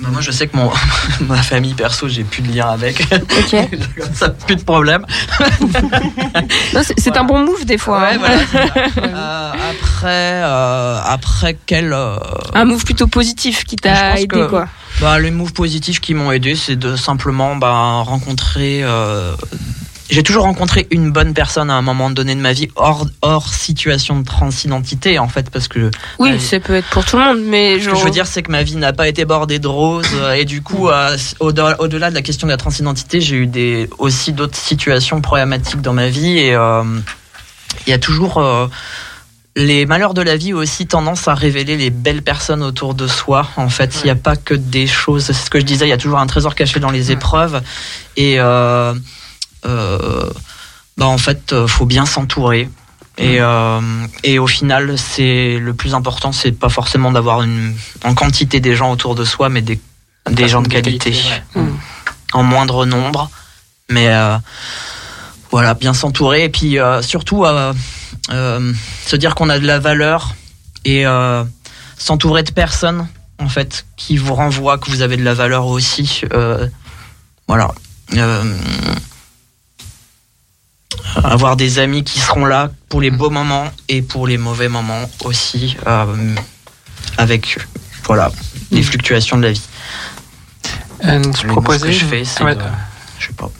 Bah, moi, je sais que mon, ma famille perso, j'ai plus de lien avec. Ok. ça, plus de problème. C'est un bon move des fois. Ouais, hein. voilà. Euh, après, euh, après quel. euh, Un move plutôt positif qui t'a aidé, que- quoi. bah, les moves positifs qui m'ont aidé, c'est de simplement bah, rencontrer. J'ai toujours rencontré une bonne personne à un moment donné de ma vie, hors, hors situation de transidentité, en fait, parce que Oui, ça peut être pour tout le monde, mais Ce que je veux dire, c'est que ma vie n'a pas été bordée de roses. euh, Et du coup, euh, au-delà de la question de la transidentité, j'ai eu des, aussi d'autres situations problématiques dans ma vie. Et euh, il y a toujours. euh, les malheurs de la vie ont aussi tendance à révéler les belles personnes autour de soi. En fait, il n'y a pas que des choses. C'est ce que je disais, il y a toujours un trésor caché dans les épreuves. Et bah, en fait, euh, faut bien s'entourer. Et, euh, et au final, c'est le plus important, c'est pas forcément d'avoir une en quantité des gens autour de soi, mais des, des gens de qualité, ouais. en moindre nombre. Mais euh, voilà, bien s'entourer et puis euh, surtout euh, euh, se dire qu'on a de la valeur et euh, s'entourer de personnes en fait qui vous renvoient que vous avez de la valeur aussi. Euh, voilà. Avoir des amis qui seront là pour les beaux moments et pour les mauvais moments aussi, euh, avec voilà les fluctuations de la vie. Euh, je proposais. que je fais, c'est Ouais. de- je sais pas.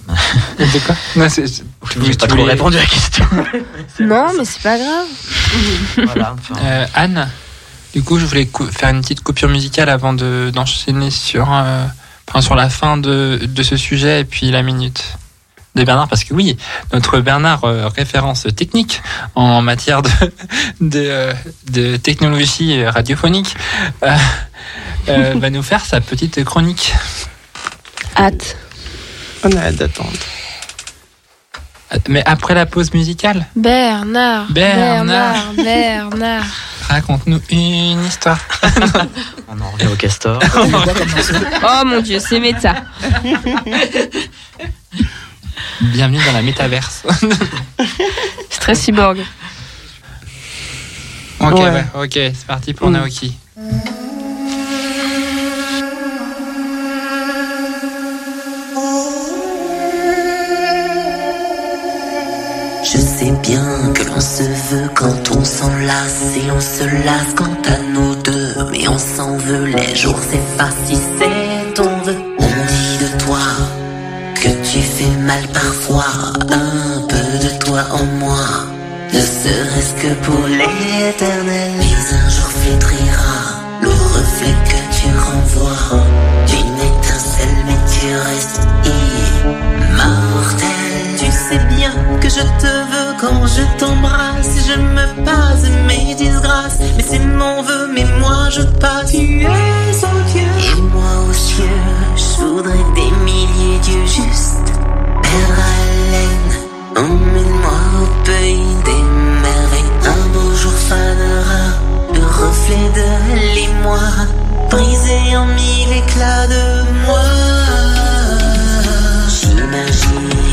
C'est quoi Non, c'est- J'ai tu pas trop répondu à la question. Non, mais c'est pas grave. voilà, enfin, Euh, Anne, du coup, je voulais faire une petite coupure musicale avant de- d'enchaîner sur, euh, enfin, sur la fin de, de ce sujet et puis la minute de Bernard, parce que oui, notre Bernard, euh, référence technique en matière de, de, euh, de technologie radiophonique, euh, euh, va nous faire sa petite chronique. Hâte. On a hâte d'attendre. Mais après la pause musicale, Bernard. Bernard. Bernard. Bernard. raconte-nous une histoire. on en revient au castor. Oh mon dieu, c'est méta. Bienvenue dans la métaverse. C'est très cyborg. ok, Ouais. ouais, ok, c'est parti pour Mm. Naoki. Je sais bien que l'on se veut quand on s'enlace et on se lasse quant à nous deux. Mais on s'en veut, les jours s'effacent si c'est ton vœu. On dit de toi que tu fais mal parfois, un peu de toi en moi, ne serait-ce que pour l'éternel. Mais un jour flétrira le reflet que tu renvoies d'une étincelle, mais tu restes. Je te veux quand je t'embrasse. Je me passe mes disgrâces, mais c'est mon vœu, mais moi je passe. Tu es au Dieu. Et moi aux cieux, je voudrais des milliers d'yeux justes. Père haleine, emmène-moi au pays des merveilles. Un beau jour fanera le reflet de l'émoi, brisé en mille éclats de moi. J'imagine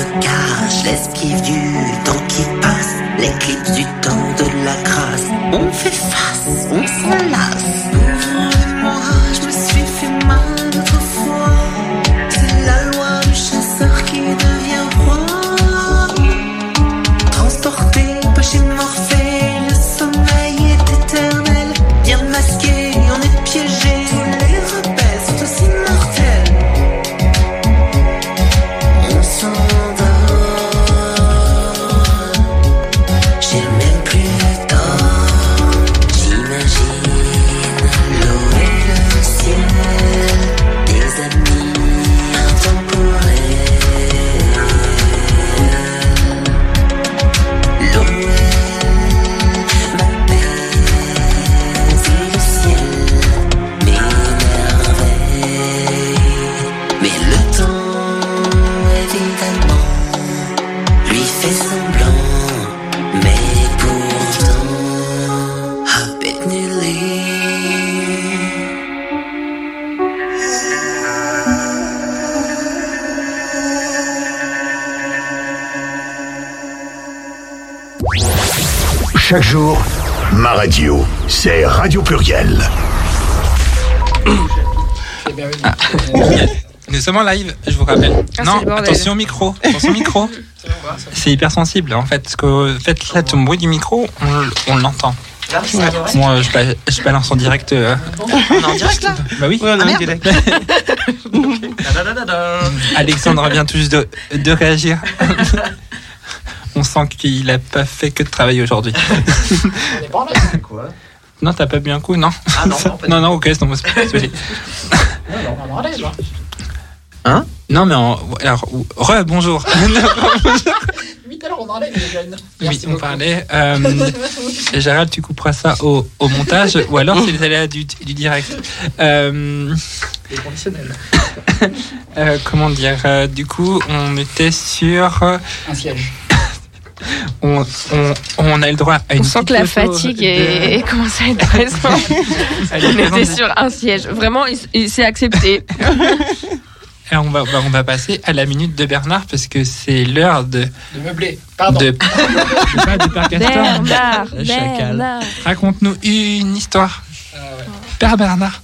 se cache, l'esquive du temps qui passe, l'éclipse du temps de la grâce. On fait face, Radio Pluriel. Nous sommes en live, je vous rappelle. Ah, non, attention au micro. Attention au micro. C'est hyper sensible en fait. Parce que en fait, là, ton bruit du micro, on, on l'entend. Moi, euh, je, ba- je balance en direct. euh, On est en direct là Bah oui. Ouais, on Ah, un merde. direct. Alexandre vient tout juste de, de réagir. On sent qu'il a pas fait que de travailler aujourd'hui. On est pas en live. Quoi Non, t'as pas bu un coup, non Ah non, non, non, non, ok, c'est pas. Non, non, on est en là. Non, mais en, alors, re, bonjour. Oui, tout à l'heure, on live, les jeunes. oui, on parlait. Euh, Gérald, tu couperas ça au, au montage ou alors c'est les aléas du, du direct. Euh, Les conditionnels. euh, comment dire euh, Du coup, on était sur. Un siège. On, on, on a le droit à une On sent que la fatigue de- est commence à être présente. Elle est On était sur un siège. Vraiment, il, il s'est accepté. Et on va, on va passer à la minute de Bernard parce que c'est l'heure de, De meubler. Pardon. de, de, pas Castor. Bernard. Bernard. Raconte-nous une histoire. Père Bernard.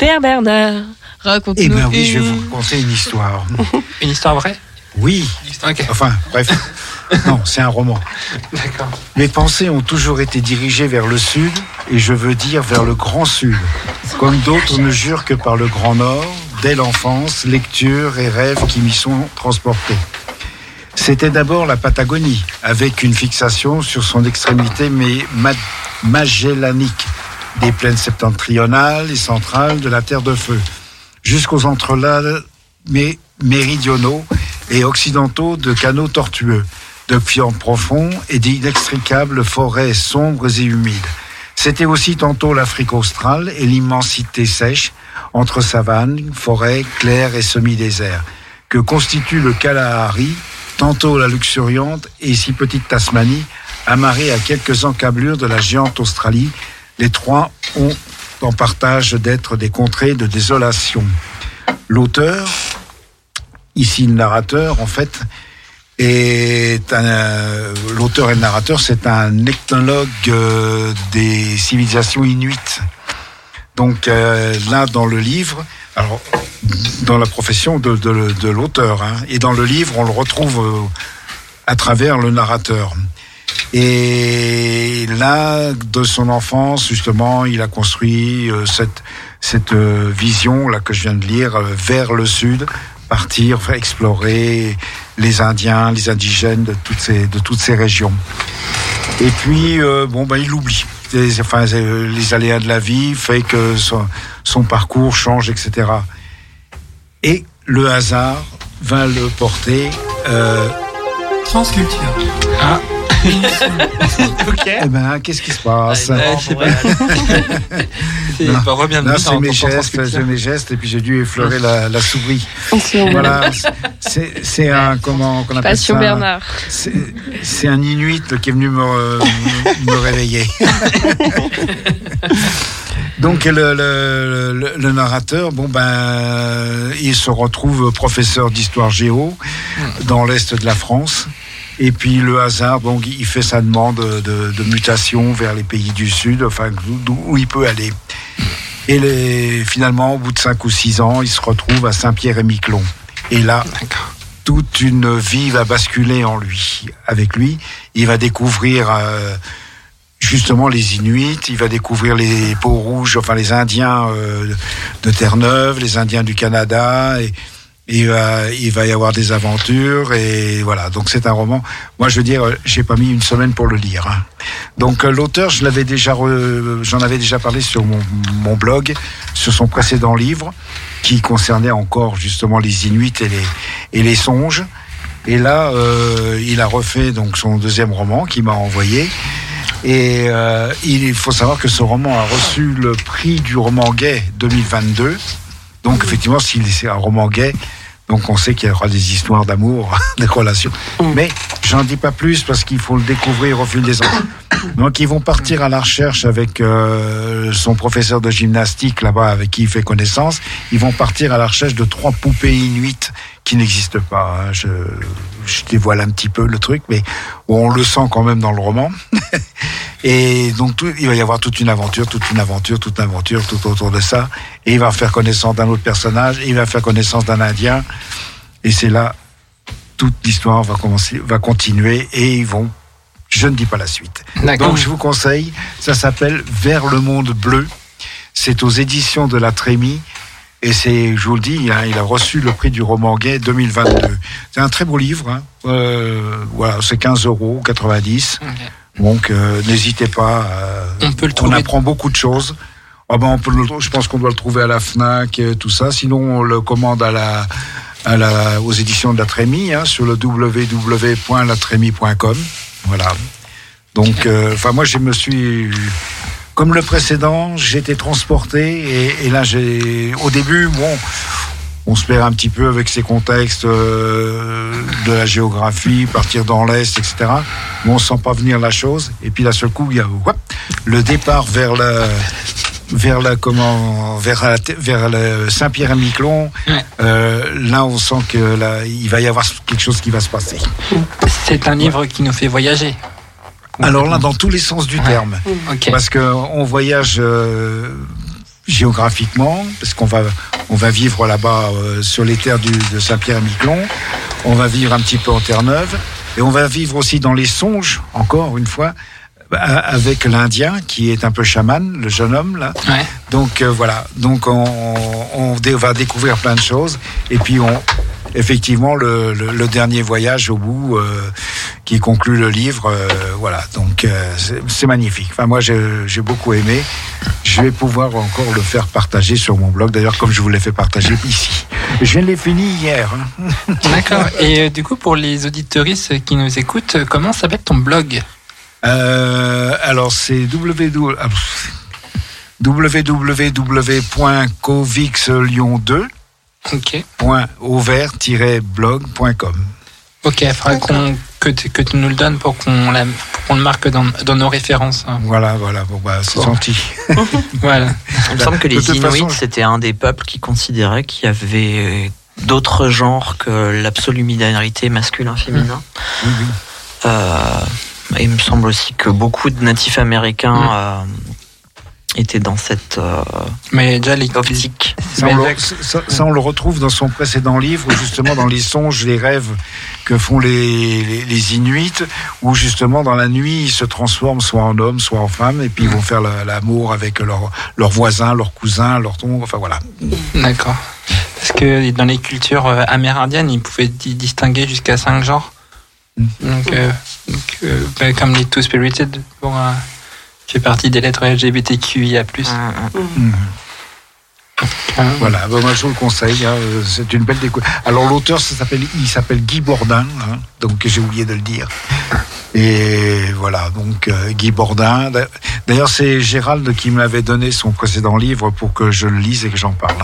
Père Bernard, raconte-nous Eh bien oui, je vais une- vous raconter une histoire. Une histoire vraie? Oui, enfin, bref. Non, c'est un roman. d'accord. Mes pensées ont toujours été dirigées vers le sud, et je veux dire vers le grand sud. Comme d'autres ne jurent que par le grand nord, dès l'enfance, lectures et rêves qui m'y sont transportés. C'était d'abord la Patagonie, avec une fixation sur son extrémité mais ma- magellanique, des plaines septentrionales et centrales de la Terre de Feu, jusqu'aux entrelacs mé- méridionaux et occidentaux de canaux tortueux, de fiords profonds et d'inextricables forêts sombres et humides. C'était aussi tantôt l'Afrique australe et l'immensité sèche entre savanes, forêts claires et semi-déserts, que constitue le Kalahari, tantôt la luxuriante et si petite Tasmanie, amarrée à quelques encablures de la géante Australie. Les trois ont en partage d'être des contrées de désolation. L'auteur, ici le narrateur, en fait, est euh, l'auteur et le narrateur, c'est un ethnologue euh, des civilisations inuites. Donc euh, là, dans le livre, alors dans la profession de, de- l'auteur, hein, et dans le livre, on le retrouve à travers le narrateur. Et là, de son enfance, justement, il a construit cette, cette vision là que je viens de lire vers le sud, partir, explorer les Indiens, les indigènes de toutes ces, de toutes ces régions. Et puis, euh, bon, ben, il oublie. Les, enfin, euh, les aléas de la vie fait que son, son parcours change, etc. Et le hasard va le porter. Euh, Transculture. ok. eh ben, qu'est-ce qui se passe je sais pas. Là, dans- c'est mes gestes, mes gestes, et puis j'ai dû effleurer la, la souris. Voilà, c'est un comment qu'on appelle Passion ça Bernard. C'est c'est un Inuit qui est venu me, me, me réveiller. Donc le, le, le- le narrateur, bon ben, il se retrouve professeur d'histoire géo dans l'est de la France. Et puis le hasard, donc il fait sa demande de, de mutation vers les pays du Sud, enfin d'où où il peut aller. Et les, finalement, au bout de cinq ou six ans, il se retrouve à Saint-Pierre-et-Miquelon. Et là, toute une vie va basculer en lui. Avec lui, il va découvrir euh, justement les Inuits, il va découvrir les peaux rouges, enfin les Indiens euh, de Terre-Neuve, les Indiens du Canada. Et, et, euh, il va y avoir des aventures et voilà. Donc c'est un roman. Moi, je veux dire, euh, j'ai pas mis une semaine pour le lire. hein. Donc euh, l'auteur, je l'avais déjà, re- j'en avais déjà parlé sur mon, blog, sur son précédent livre, qui concernait encore justement les Inuits et les et les songes. Et là, euh, il a refait donc son deuxième roman qu'il m'a envoyé. Et il faut savoir que ce roman a reçu le prix du roman gay 2022. Donc effectivement, s'il c'est un roman gay, donc on sait qu'il y aura des histoires d'amour, des relations. Mais j'en dis pas plus parce qu'il faut le découvrir au fil des ans. Donc ils vont partir à la recherche avec euh, son professeur de gymnastique là-bas avec qui il fait connaissance. Ils vont partir à la recherche de trois poupées inuites qui n'existent pas. hein. Je, je dévoile un petit peu le truc, mais on le sent quand même dans le roman. Et donc tout- il va y avoir toute une aventure, toute une aventure, toute une aventure tout autour de ça. Et il va faire connaissance d'un autre personnage, et il va faire connaissance d'un Indien. Et c'est là toute l'histoire va commencer, va continuer, et ils vont. Je ne dis pas la suite. Donc je vous conseille, ça s'appelle Vers le monde bleu. C'est aux éditions de la Trémie. Et c'est, je vous le dis, hein, il a reçu le prix du roman gay 2022. C'est un très beau livre. hein. Euh, voilà, c'est 15 euros, 90. Ok. Donc euh, n'hésitez pas. euh, On peut le on trouver. apprend beaucoup de choses. Ah ben, on peut le- je pense qu'on doit le trouver à la Fnac, tout ça. Sinon, on le commande à la, à la, aux éditions de la Trémie, hein, sur le www.latrémie.com. Voilà. Donc, enfin, moi, je me suis, comme le précédent, été transporté et, et là, j'ai, au début, bon, on se perd un petit peu avec ces contextes euh, de la géographie, partir dans l'est, etc. Mais on sent pas venir la chose. Et puis, d'un seul coup, il y a le départ vers la, vers la comment, vers la, vers le Saint-Pierre-et-Miquelon. Euh, là, on sent que là, il va y avoir quelque chose qui va se passer. C'est un livre qui nous fait voyager. Alors là, dans tous les sens du terme. Ok. Parce qu'on voyage euh, géographiquement, parce qu'on va, on va vivre là-bas euh, sur les terres du, de Saint-Pierre-et-Miquelon, on va vivre un petit peu en Terre-Neuve, et on va vivre aussi dans les songes, encore une fois, bah, avec l'Indien, qui est un peu chaman, le jeune homme, là. Ouais. Donc euh, voilà, donc on, on dé- va découvrir plein de choses, et puis on... Effectivement, le, le- le dernier voyage au bout euh, qui conclut le livre, euh, voilà. Donc euh, c'est magnifique. Enfin, moi, j'ai beaucoup aimé. Je vais pouvoir encore le faire partager sur mon blog. D'ailleurs, comme je vous l'ai fait partager ici. Je l'ai fini hier. hein. D'accord. Et euh, du coup, pour les auditoristes qui nous écoutent, comment s'appelle ton blog? Euh, alors, c'est www ah, pff, www.covixlyon2 Ok. blogcom Ok, il faudrait qu'on, que, tu, que tu nous le donnes pour qu'on, le marque dans, dans nos références. hein. Voilà, voilà. Bon, bah, c'est Bon. gentil. Voilà. Il me semble que les Inuits, façon, c'était un des peuples qui considéraient qu'il y avait d'autres genres que l'absolue binarité masculin-féminin. Oui, oui. Euh, et il me semble aussi que beaucoup de natifs américains Mm. euh, étaient dans cette euh, Mais déjà, les, optique. Ça, Mais on le, avec- ça- ça, on le retrouve dans son précédent livre, justement dans les songes, les rêves que font les, les, les Inuits, où justement dans la nuit, ils se transforment soit en homme, soit en femme, et puis ils vont faire la- l'amour avec leurs leurs voisins, leurs cousins, leurs tons, enfin voilà. D'accord. Parce que dans les cultures euh, amérindiennes, ils pouvaient di- distinguer jusqu'à cinq genres. Mm. Donc, euh, donc, euh, bah, comme les Two Spirited, pour, euh, fait partie des lettres LGBTQIA+. Mm, Euh, Voilà, ben, moi je vous le conseille, hein, c'est une belle découverte. Alors l'auteur, ça s'appelle, il s'appelle Guy Bourdin, hein, donc j'ai oublié de le dire. Et voilà, donc euh, Guy Bourdin. D'a- D'ailleurs, c'est Gérald qui m'avait donné son précédent livre pour que je le lise et que j'en parle.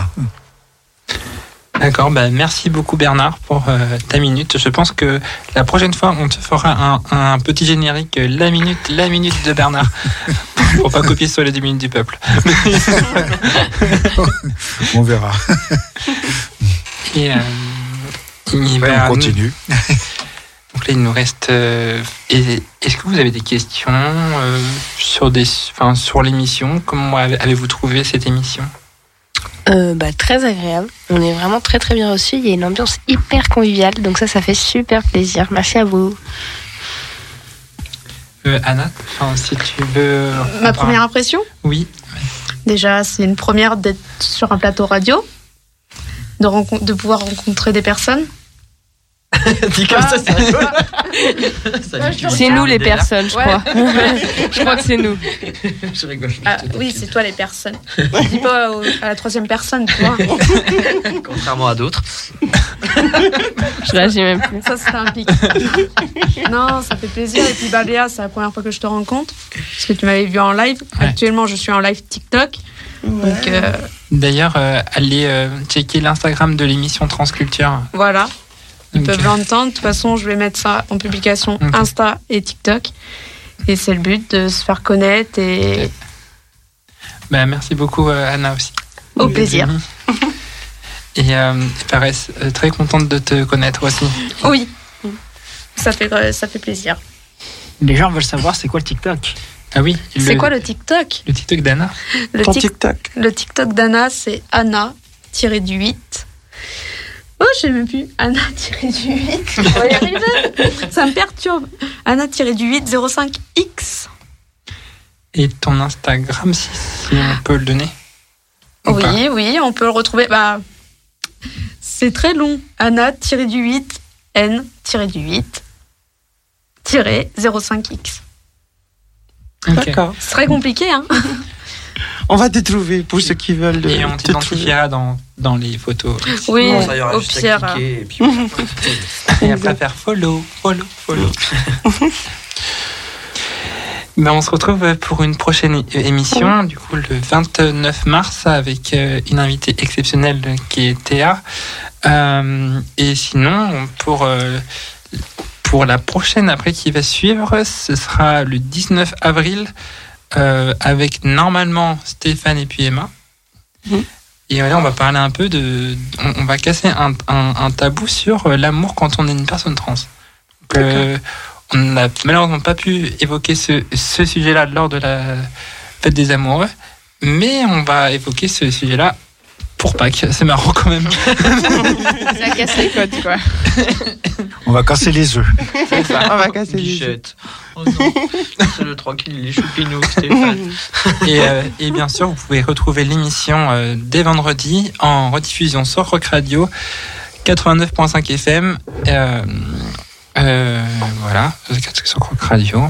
D'accord, bah merci beaucoup Bernard pour euh, ta minute. Je pense que la prochaine fois, on te fera un, un petit générique, euh, la minute, la minute de Bernard. pour pas copier sur les 10 minutes du peuple. On verra. Et, euh, et bah, on continue. Donc là, il nous reste. euh, Est-ce que vous avez des questions sur des, sur l'émission? Comment avez- avez-vous trouvé cette émission? Euh, bah, très agréable. On est vraiment très très bien reçus. Il y a une ambiance hyper conviviale, donc ça, ça fait super plaisir. Merci à vous. Euh, Anna, enfin, si tu veux. Ma première impression Oui. Déjà, c'est une première d'être sur un plateau radio, de, de pouvoir rencontrer des personnes. Dit comme ça, c'est rigolo. C'est nous les personnes, je crois. je crois que c'est nous. Je rigole. Ah, oui, c'est toi les personnes. Je dis pas au- à la troisième personne, tu vois. Contrairement à d'autres. Je réagis même plus. Ça, c'était un pic. non, ça fait plaisir. Et puis, Léa, c'est la première fois que je te rencontre. Parce que tu m'avais vu en live. Ouais. Actuellement, je suis en live TikTok. Euh, D'ailleurs, euh, allez euh, checker l'Instagram de l'émission Transculture. voilà. Ils Donc, peuvent l'entendre. De toute façon, je vais mettre ça en publication. Insta et TikTok. Et c'est le but de se faire connaître et bah, merci beaucoup, euh, Anna aussi. au plaisir. Et euh, pareil, euh, très contente de te connaître aussi. Oui. Ça fait, euh, ça fait plaisir. Les gens veulent savoir c'est quoi le TikTok. Ah oui. C'est quoi le TikTok? le TikTok d'Anna le, tic- TikTok. le TikTok d'Anna, c'est Anna tiré du 8. Oh, je sais même plus. Anna tiré du 8. On va y arriver. Ça me perturbe. Anna tiré du 8 05X. Et ton Instagram, si, si on peut le donner Ou pas? Oui, oui, on peut le retrouver. Bah, c'est très long. Anna tiré du 8 N tiré du 8 tiré 05X. Ok. D'accord. C'est très compliqué, hein On va te trouver pour ceux qui veulent Et on t'identifiera dans, dans les photos. Oui, Bon, ça, il y aura au juste à pire. cliquer, et puis Et après faire follow, follow, follow. Ben, on se retrouve pour une prochaine émission, du coup le 29 mars, avec euh, une invitée exceptionnelle qui est Théa. Euh, et sinon, pour, euh, pour la prochaine après qui va suivre, ce sera le 19 avril, euh, avec normalement Stéphane et puis Emma. Mhm. Et là, on va parler un peu de. On, on va casser un, un- un tabou sur euh, l'amour quand on est une personne trans. Donc, euh, on n'a malheureusement pas pu évoquer ce, ce sujet-là lors de la fête des amoureux, mais on va évoquer ce sujet-là pour Pâques. C'est marrant quand même. Ça casse les codes, quoi. On va casser les œufs. On va casser les. Guichette. Oh non, c'est le tranquille, il est choupinou, Stéphane. Et, euh, et bien sûr, vous pouvez retrouver l'émission euh, dès vendredi en rediffusion sur Rock Radio 89.5 FM. Euh, euh, voilà, sur Rock Radio. euh,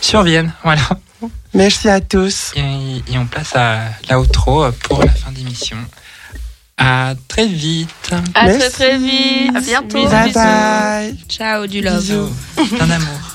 Sur Vienne, voilà. Merci à tous. Et, et on place à l'outro pour la fin d'émission. À très vite. À Merci. très très vite. À bientôt. Bisous, Bye bye. Ciao, du love. Bisous. Plein d'amour.